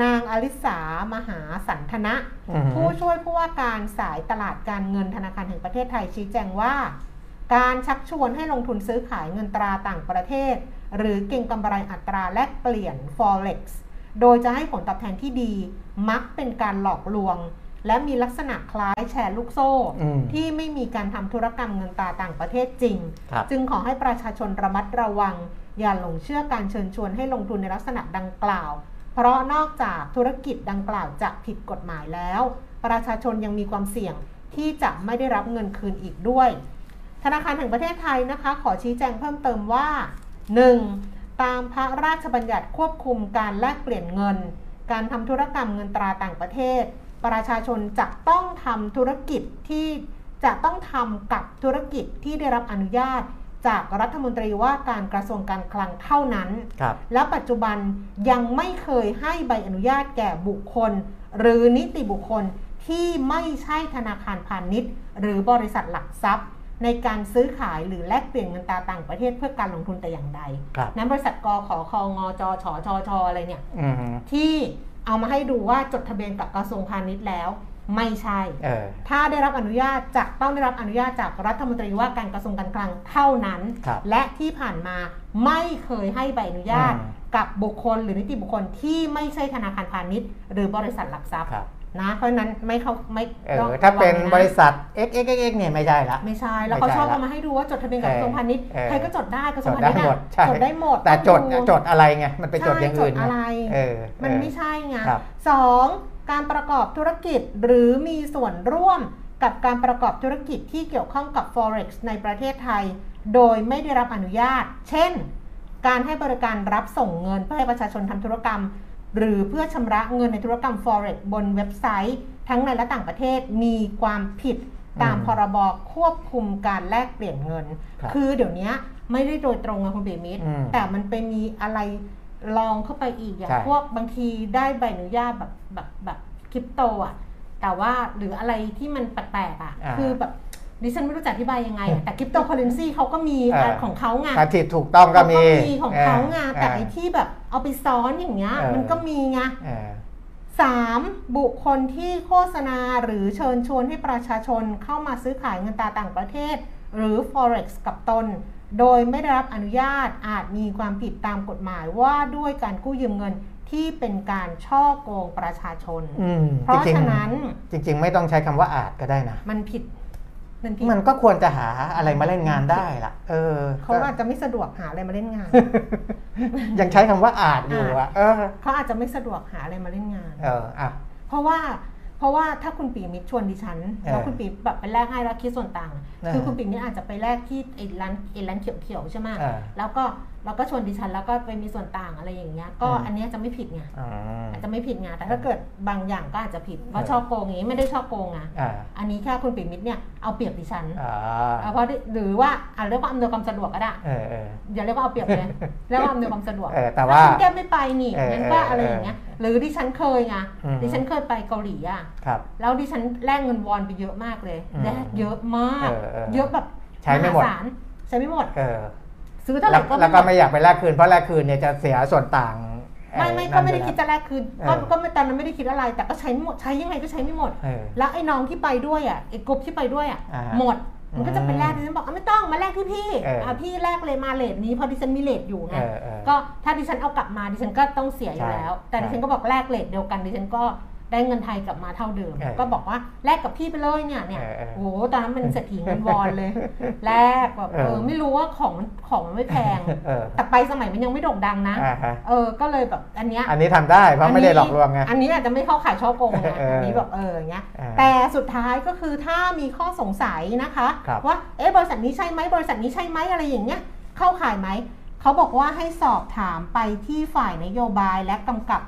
นางอลิสามหาสันทนะอือหือผู้ช่วยผู้ว่าการสายตลาดการเงินธนาคารแห่งประเทศไทยชี้แจงว่า การชักชวนให้ลงทุนซื้อขายเงินตราต่างประเทศ หรือเก่งกำไรอัตราแลกเปลี่ยน forex โดยจะให้ผลตอบแทนที่ดี มักเป็นการหลอกลวง และมีลักษณะคล้ายแชร์ลูกโซ่อืมที่ไม่มีการทำธุรกรรมเงินตราต่างประเทศจริงครับจึงขอให้ประชาชนระมัดระวัง อย่าหลงเชื่อการเชิญชวนให้ลงทุนในลักษณะดังกล่าว เพราะนอกจากธุรกิจดังกล่าวจะผิดกฎหมายแล้ว ประชาชนยังมีความเสี่ยงที่จะไม่ได้รับเงินคืนอีกด้วย ธนาคารแห่งประเทศไทยนะคะ ขอชี้แจงเพิ่มเติมว่า 1. ตามพระราชบัญญัติควบคุมการแลกเปลี่ยนเงิน การทำธุรกรรมเงินตราต่างประเทศ ประชาชนจะต้องทำธุรกิจที่จะต้องทำกับธุรกิจที่ได้รับอนุญาต จากรัฐมนตรีว่าการกระทรวงการคลังเท่านั้นครับและปัจจุบันยังไม่เคยให้ใบอนุญาตแก่บุคคล หรือนิติบุคคลที่ไม่ใช่ธนาคารพาณิชย์ หรือบริษัทหลักทรัพย์ ในการซื้อขายหรือแลกเปลี่ยนเงินตราต่างประเทศเพื่อการลงทุนแต่อย่างใดครับนั้นบริษัทกขอคองจชชชอะไรเนี่ยอือหือที่เอามาให้ดูว่าจดทะเบียนกับกระทรวงพาณิชย์แล้ว ไม่ใช่เออถ้าได้รับอนุญาตจะต้องได้รับอนุญาตจากรัฐมนตรีว่าการกระทรวงการคลังเท่านั้นครับและที่ผ่านมาไม่เคยให้ใบอนุญาตอืมกับบุคคลหรือนิติบุคคลที่ไม่ใช่ธนาคารพาณิชย์ หรือบริษัทหลักทรัพย์ครับนะเพราะฉะนั้นไม่เขาไม่เออต้องถ้าเป็นระวังะบริษัท x x x x เนี่ยไม่ใช่ละไม่ใช่แล้วเขาไม่ใช่ชอบละเอามาให้ดูว่าจดทะเบียนกับกระทรวงพาณิชย์เออใครก็จดได้กระทรจวงดพาได้ณิชย์หมอะดใช่จดได้หมดแต่จดต้องจดอะไรไงมันไปจดอย่างอื่นใช่จดอะไรเออมันเออไม่ใช่ไงครับสอง การประกอบธุรกิจหรือมีส่วนร่วมกับการประกอบธุรกิจที่เกี่ยวข้องกับ forex ในประเทศไทย โดยไม่ได้รับอนุญาต เช่น การให้บริการรับส่งเงินเพื่อให้ประชาชนทำธุรกรรม หรือเพื่อชำระเงินในธุรกรรม forex บนเว็บไซต์ ทั้งในและต่างประเทศมีความผิดตามอืมพรบควบคุมการแลกเปลี่ยนเงินครับคือเดี๋ยวนี้ไม่ได้โดยตรงนะคุณเบมิตรอืมแต่มันไปมีอะไร ลองเข้าไปอีกอย่าง ใช่ พวกบางทีได้ใบอนุญาตแบบแบบแบบคริปโตอะ แต่ว่าหรืออะไรที่มันแปลกๆอะ อ่าคือแบบดิฉันไม่รู้จะอธิบายยังไงอะแต่คริปโตเคอเรนซีเขาก็มีเออ ของเขาไงถ้าผิดถูกต้องก็มีของเขาไงแต่เออไอ้ที่แบบเอาไปซ้อนอย่างเงี้ยเออมันก็มีไงเออสามบุคคลที่โฆษณาหรือเชิญชวนให้ประชาชนเข้ามาซื้อขายเงินตราต่างประเทศ หรือ forex กับตน โดยไม่ได้รับอนุญาตอาจมีความผิดตามกฎหมายว่าด้วยการกู้ยืมเงินที่เป็นการช่อโกงประชาชนอืมเพราะจริงๆฉะนั้นจริง ๆ ไม่ต้องใช้คำว่าอาจก็ได้นะ มันผิด มันผิด มันก็ควรจะหาอะไรมาเล่นงานได้ล่ะ เออ เขาอาจจะไม่สะดวกหาอะไรมาเล่นงาน ยังใช้คำว่าอาจอยู่อะ เออ เขาอาจจะไม่สะดวกหาอะไรมาเล่นงาน เอออะเพราะว่า เพราะว่าถ้าคุณปีมิตรชวนดิฉันเออแล้วคุณปีแบบไปแลกให้แล้วคิดส่วนต่างเออคือคุณปีมิตรอาจจะไปแลกที่ไอ้ร้านไอ้ร้านเขียวๆใช่ไหมเออแล้วก็ เราก็ชวนดิฉันแล้วก็ไปมีส่วนต่างอะไรอย่างเงี้ย ก็อืมอันเนี้ยจะไม่ผิดไงอืมอาจจะไม่ผิดไงแต่ถ้าเกิดบางอย่างก็อาจจะผิดว่าช่อโกงอย่างนี้ไม่ได้ช่อโกงอะอ่าอันนี้แค่คุณปีมิตรเนี่ยเอาเปรียบดิฉันอ่าเอาเพราะดิหรือว่าอะเรียกว่าอำนวยความสะดวกก็ได้เออเอออย่าเรียกว่าเอาเปรียบเลยเรียกว่าอำนวยความสะดวกเออแต่ว่าถ้คุณแก้มไม่ไปนี่เอองั้นก็เอออะไรอย่างเงี้ยหรือดิฉันเคยไงอืมดิฉันเคยไปเกาหลีอะครับแล้วดิฉันแลกเงินวอนไปเยอะมากเลยอืมแลกเยอะมากเออเออเยอะแบบใช้ไม่หมดาศาลใช้ไม่หมดเออ ซื้อเท่าไหแล้วร่ก็แล้วก็ไม่หมไม่ดอยากไปแลกคืนเพราะแลกคืนเนี่ยจะเสียส่วนต่างไม่ไม่เอ่อก็ไม่ได้นั่นคิดอยู่จะแลกคืนเอก็อก็ไม่ตอนนั้นไม่ได้คิดอะไร แต่ก็ใช้หมดใช้ยังไงก็ใช้ไม่หมดเออแล้วไอ้น้องที่ไปด้วยอะไอ้กลุ่มที่ไปด้วยอะอ่าหมดมันก็จะไปแลกอืมดิฉันบอกอะไม่ต้องมาแลกที่พี่เอออะพี่แลกเลยมาเลทนี้เพราะดิฉันมีเลทอยู่ไงเออเออก็ถ้าดิฉันเอากลับมาดิฉันก็ต้องเสียอยู่แล้วใช่แต่ดิฉันก็บอกแลกเลทเดียวกันดิฉันก็ ได้เงินไทยกลับมาเท่าเดิมเออก็บอกว่าแลกกับพี่ไปเลยเนี่ยเนี่ยเออเออโอ้โหตอนนั้นเป็นเศรษฐีเงินวอนเลยแลกแบบเอเอออไม่รู้ว่าของมันของมันไม่แพงเออแต่ไปสมัยมันยังไม่โด่งดังนะอ่าฮะเออก็เลยแบบอันเนี้ยอันนี้ทำได้เพราะไม่ได้หลอกลวงไงอันนี้อาจจะไม่เข้าข่ายช่อโกงนะเอออัอันนี้แบบเอออย่างเงี้ยอ่าแต่สุดท้ายก็คือถ้ามีข้อสงสัยนะคะครับว่าเอ๊ะบริษัทนี้ใช่ไหมบริษัทนี้ใช่ไหมอะไรอย่างเงี้ยเข้าข่ายไหมเขาบอกว่าให้สอบถามไปที่ฝ่ายนโยบายและกำกับ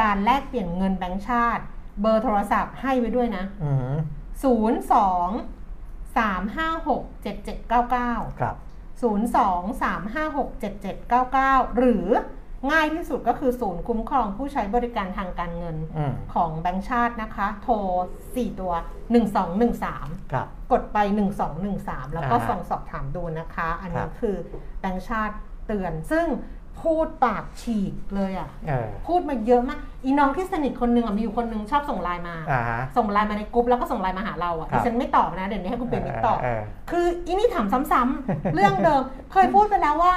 การแลกเปลี่ยนเงินแบงก์ชาติ เบอร์โทรศัพท์ให้ไว้ด้วยนะอืม0 2 3 5 6 7 7 9 9ครับ02 356 7799หรือง่ายที่สุดก็คือศูนย์คุ้มครองผู้ใช้บริการทางการเงินอืมของแบงก์ชาตินะคะ โทร 4 ตัว 1213ครับกดไป 1213 แล้วก็อ่าฮะส่งสอบถามดูนะคะ อันครันี้บคือแบงก์ชาติเตือน ซึ่ง พูดปากฉีกเลยอะ่ะเออ พูดมาเยอะมากอีน้องที่สนิทคนหนึ่งอะมีอยู่คนหนึ่งชอบส่งไลน์มา อ่าฮะ ส่งไลน์มาในกรุ๊ปแล้วก็ส่งไลน์มาหาเราครัอะ่ะบดิฉันไม่ตอบนะเดี๋ยวนี้ให้คุณเปรมมิตรตอบ เออ คืออีนี่ถามซ้ำๆ เรื่องเดิม เคยพูดไปแล้วว่า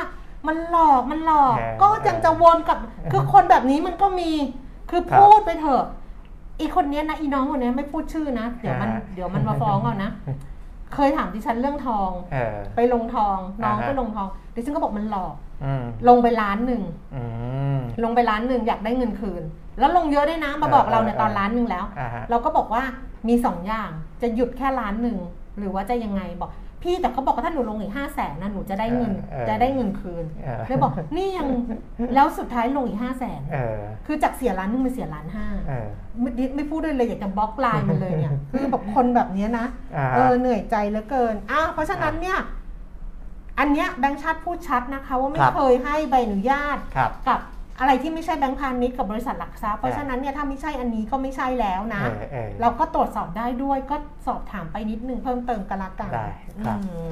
มันหลอกมันหลอก เออก็ยังจะวนกลับ คือคนแบบนี้มันก็มี คือครับพูดไปเถอะ อีคนเนี้ยนะอีน้องคนเนี้ยไม่พูดชื่อนะ เดี๋ยวมันอ่า เดี๋ยวมันมาฟ้องเอานะ เคยถามดิฉันเรื่องทอง เออ ไปลงทองน้องอ่าฮะ ไปลงทองดิฉันก็บอกมันหลอกอืม ลงไปล้านหนึ่งอืมลงไปล้านหนึ่งอยากได้เงินคืน แล้วลงเยอะด้วยนะมาบอกเราเนี่ยเออตอนล้านหนึ่งแล้วอ่าฮะเราก็บอกว่ามีสองอย่างจะหยุดแค่ล้านหนึ่งหรือว่าจะยังไงบอกพี่แต่เขาบอกว่าถ้าหนูลงอีกห้าแสนนะหนูจะได้เงินเออจะได้เงินคืนเออเลยบอกนี่ยังแล้วสุดท้ายลงอีกห้าแสนเออคือจากเสียล้านหนึงเป็นเสียล้านห้าเออไม่ไม่พูดเลยเลยอยากจะบล็อกไลน์มันเลยเนี่ยคือแบบคนแบบเนี้ยนะอ่าเออเหนื่อยใจเหลือเกินอ้าวเพราะฉะนั้นเนี่ย อันเนี้ยแบงค์ชาติพูดชัดนะคะว่าไม่ครับ เคยให้ใบอนุญาต ครับ กับอะไรที่ไม่ใช่แบงค์พาณิชย์กับบริษัทหลักทรัพย์เพราะฉะนั้นเนี่ยถ้าไม่ใช่อันนี้ก็ไม่ใช่แล้วนะ เออเออ เราก็ตรวจสอบได้ด้วยก็สอบถามไปนิดนึงเพิ่มเติมกันละกันได้ครับ อืม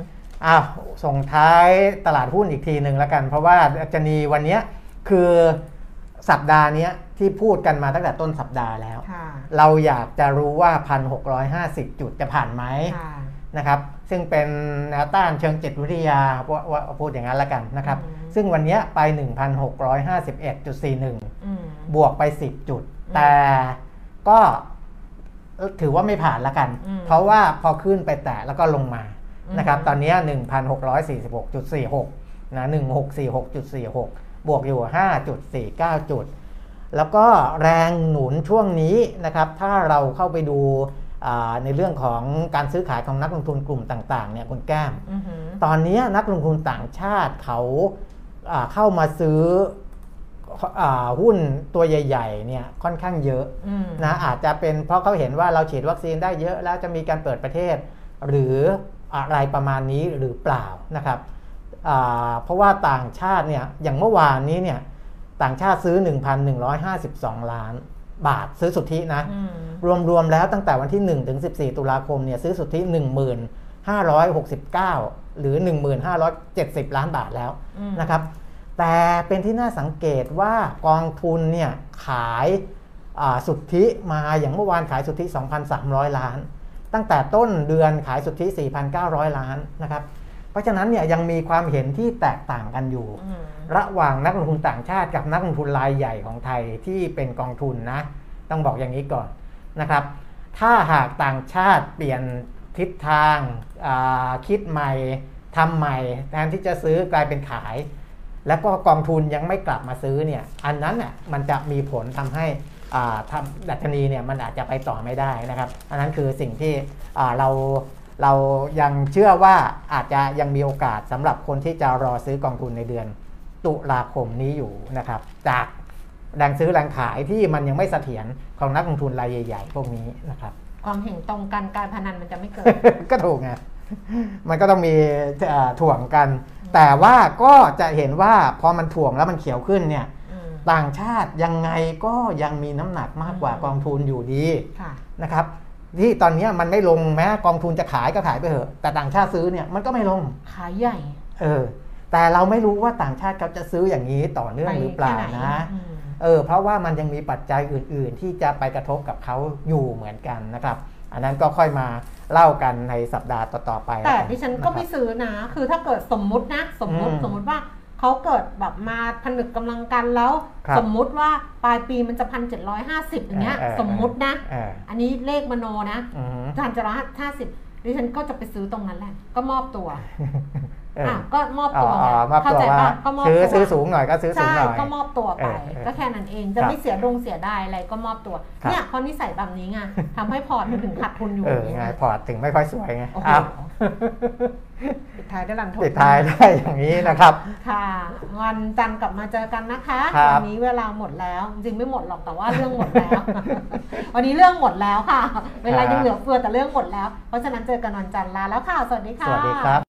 อ้าวส่งท้ายตลาดหุ้นอีกทีหนึ่งแล้วกัน เพราะว่าอาจารย์วันเนี้ยคือสัปดาห์เนี้ยที่พูดกันมาตั้งแต่ต้นสัปดาห์แล้ว ค่ะเราอยากจะรู้ว่า 1,650 จุดจะผ่านไหมค่ะ นะครับ ซึ่งเป็นแนวต้านเชิงจิตวิทยาว่าว่าพูดอย่างนั้นแล้วกันนะครับอืมซึ่งวันเนี้ยไป 1,651.41อืมบวกไป 10 จุดอืมแต่ก็ถือว่าไม่ผ่านละกันอืมเพราะว่าพอขึ้นไปแตะแล้วก็ลงมาอืมนะครับตอนเนี้ย1,646.46นะ1646.46 บวกอยู่ 5.49 จุด แล้วก็แรงหนุนช่วงนี้นะครับ ถ้าเราเข้าไปดูอ่า ในเรื่องของการซื้อขายของนักลงทุนกลุ่มต่างๆเนี่ยคุณแก้มอือหือตอนนี้นักลงทุนต่างชาติเขาอ่าเข้ามาซื้ออาหุ้นตัวใหญ่ๆเนี่ยค่อนข้างเยอะอืมนะอาจจะเป็นเพราะเขาเห็นว่าเราฉีดวัคซีนได้เยอะแล้วจะมีการเปิดประเทศ หรืออะไรประมาณนี้หรือเปล่านะครับอ่าเพราะว่าต่างชาติเนี่ยอย่างเมื่อวานนี้เนี่ยต่างชาติซื้อ 1,152 ล้าน บาทซื้อสุทธินะอืมรวมๆแล้วตั้งแต่วันที่ 1 ถึง 14 ตุลาคมเนี่ยซื้อสุทธิ1569 หรือ 1570 ล้านบาทแล้วอืมนะครับแต่เป็นที่น่าสังเกตว่ากองทุนเนี่ยขายอ่าสุทธิมาอย่างเมื่อวานขายสุทธิ 2,300 ล้าน ตั้งแต่ต้นเดือนขายสุทธิ 4,900 ล้านนะครับเพ ราะฉะนั้นเนี่ยยังมีความเห็นที่แตกต่างกันอยู่อืมระหว่างนักลงทุนต่างชาติกับนักลงทุนรายใหญ่ของไทยที่เป็นกองทุนนะต้องบอกอย่างนี้ก่อนนะครับ ถ้าหากต่างชาติเปลี่ยนทิศทางอ่าคิดใหม่ทำใหม่แทนที่จะซื้อกลายเป็นขาย แล้วก็กองทุนยังไม่กลับมาซื้อเนี่ยอันนั้นน่ะมันจะมีผลทำให้อ่าทำดัชนีเนี่ยมันอาจจะไปต่อไม่ได้นะครับ อันนั้นคือสิ่งที่อ่าเรา เรายังเชื่อว่าอาจจะยังมีโอกาสสำหรับคนที่จะรอซื้อกองทุนในเดือนตุลาคมนี้อยู่นะครับ จากแรงซื้อแรงขายที่มันยังไม่เสถียรของนักลงทุนรายใหญ่ ๆ พวกนี้นะครับ ความเห็นตรงกันการพนันมันจะไม่เกิด ก็ถูกไงมันก็ต้องมีเอ่อถ่วงกัน แต่ว่าก็จะเห็นว่าพอมันถ่วงแล้วมันเขียวขึ้นเนี่ยอืมต่างชาติยังไงก็ยังมีน้ำหนักมากกว่าอืมกองทุนอยู่ดีค่ะนะครับ ที่ตอนนี้มันไม่ลงแม้กองทุนจะขายก็ขายไปเถอะ แต่ต่างชาติซื้อเนี่ยมันก็ไม่ลง ขายใหญ่ เออ แต่เราไม่รู้ว่าต่างชาติเขาจะซื้ออย่างนี้ต่อเนื่องหรือเปล่าไปแค่ไหนะอืมเออ เพราะว่ามันยังมีปัจจัยอื่น ๆ ที่จะไปกระทบกับเขาอยู่เหมือนกันนะครับ อันนั้นก็ค่อยมาเล่ากันในสัปดาห์ต่อๆไป แต่ล้วกัดิฉันก็ไม่ะครับซื้อนะ คือถ้าเกิดสมมุตินะ สมมุติอืมสมมุติว่า เขาเกิดแบบมาผนึกกำลังกันแล้วครับสมมุติว่าปลายปีมันจะพันเจ็ดร้อยห้าสิบอย่างเงี้ยเออเออสมมุตินะเอออันนี้เลขมโนนะอืมพันเจ็ดร้อยห้าสิบดิฉันก็จะไปซื้อตรงนั้นแหละ ก็มอบตัวเอออะ ก็มอบอ๋ตัอวไงมอบเข้าตัวใจว่าป่ะก็มอบซื้อตัวซื้อสูงหน่อยก็ซื้อสูงใช่หน่อยก็มอบตัวไปเออเออก็แค่นั้นเองจะครับไม่เสียดงเสียดายอะไรก็มอบตัวครับเนี่ยเพราะนิสัยแบบนี้ไงทำให้พอร์ตมันถึงขาดทุนอยู่เอออย่างนี้ไงไงพอร์ตถึงไม่ค่อยสวยไงโอ้โหอ้าวปิดท้ายด้วยลันทดปิดท้ายได้อย่างนี้นะครับ ค่ะ วันจันทร์กลับมาเจอกันนะคะครับวันี้เวลาหมดแล้ว จริงๆไม่หมดหรอกแต่ว่าเรื่องหมดแล้ว วันนี้เรื่องหมดแล้วค่ะ เวลายังเหลือเฟือแต่เรื่องหมดแล้ว เพราะฉะนั้นเจอกันวันจันทร์ลาแล้วค่ะ สวัสดีค่ะ สวัสดีครับ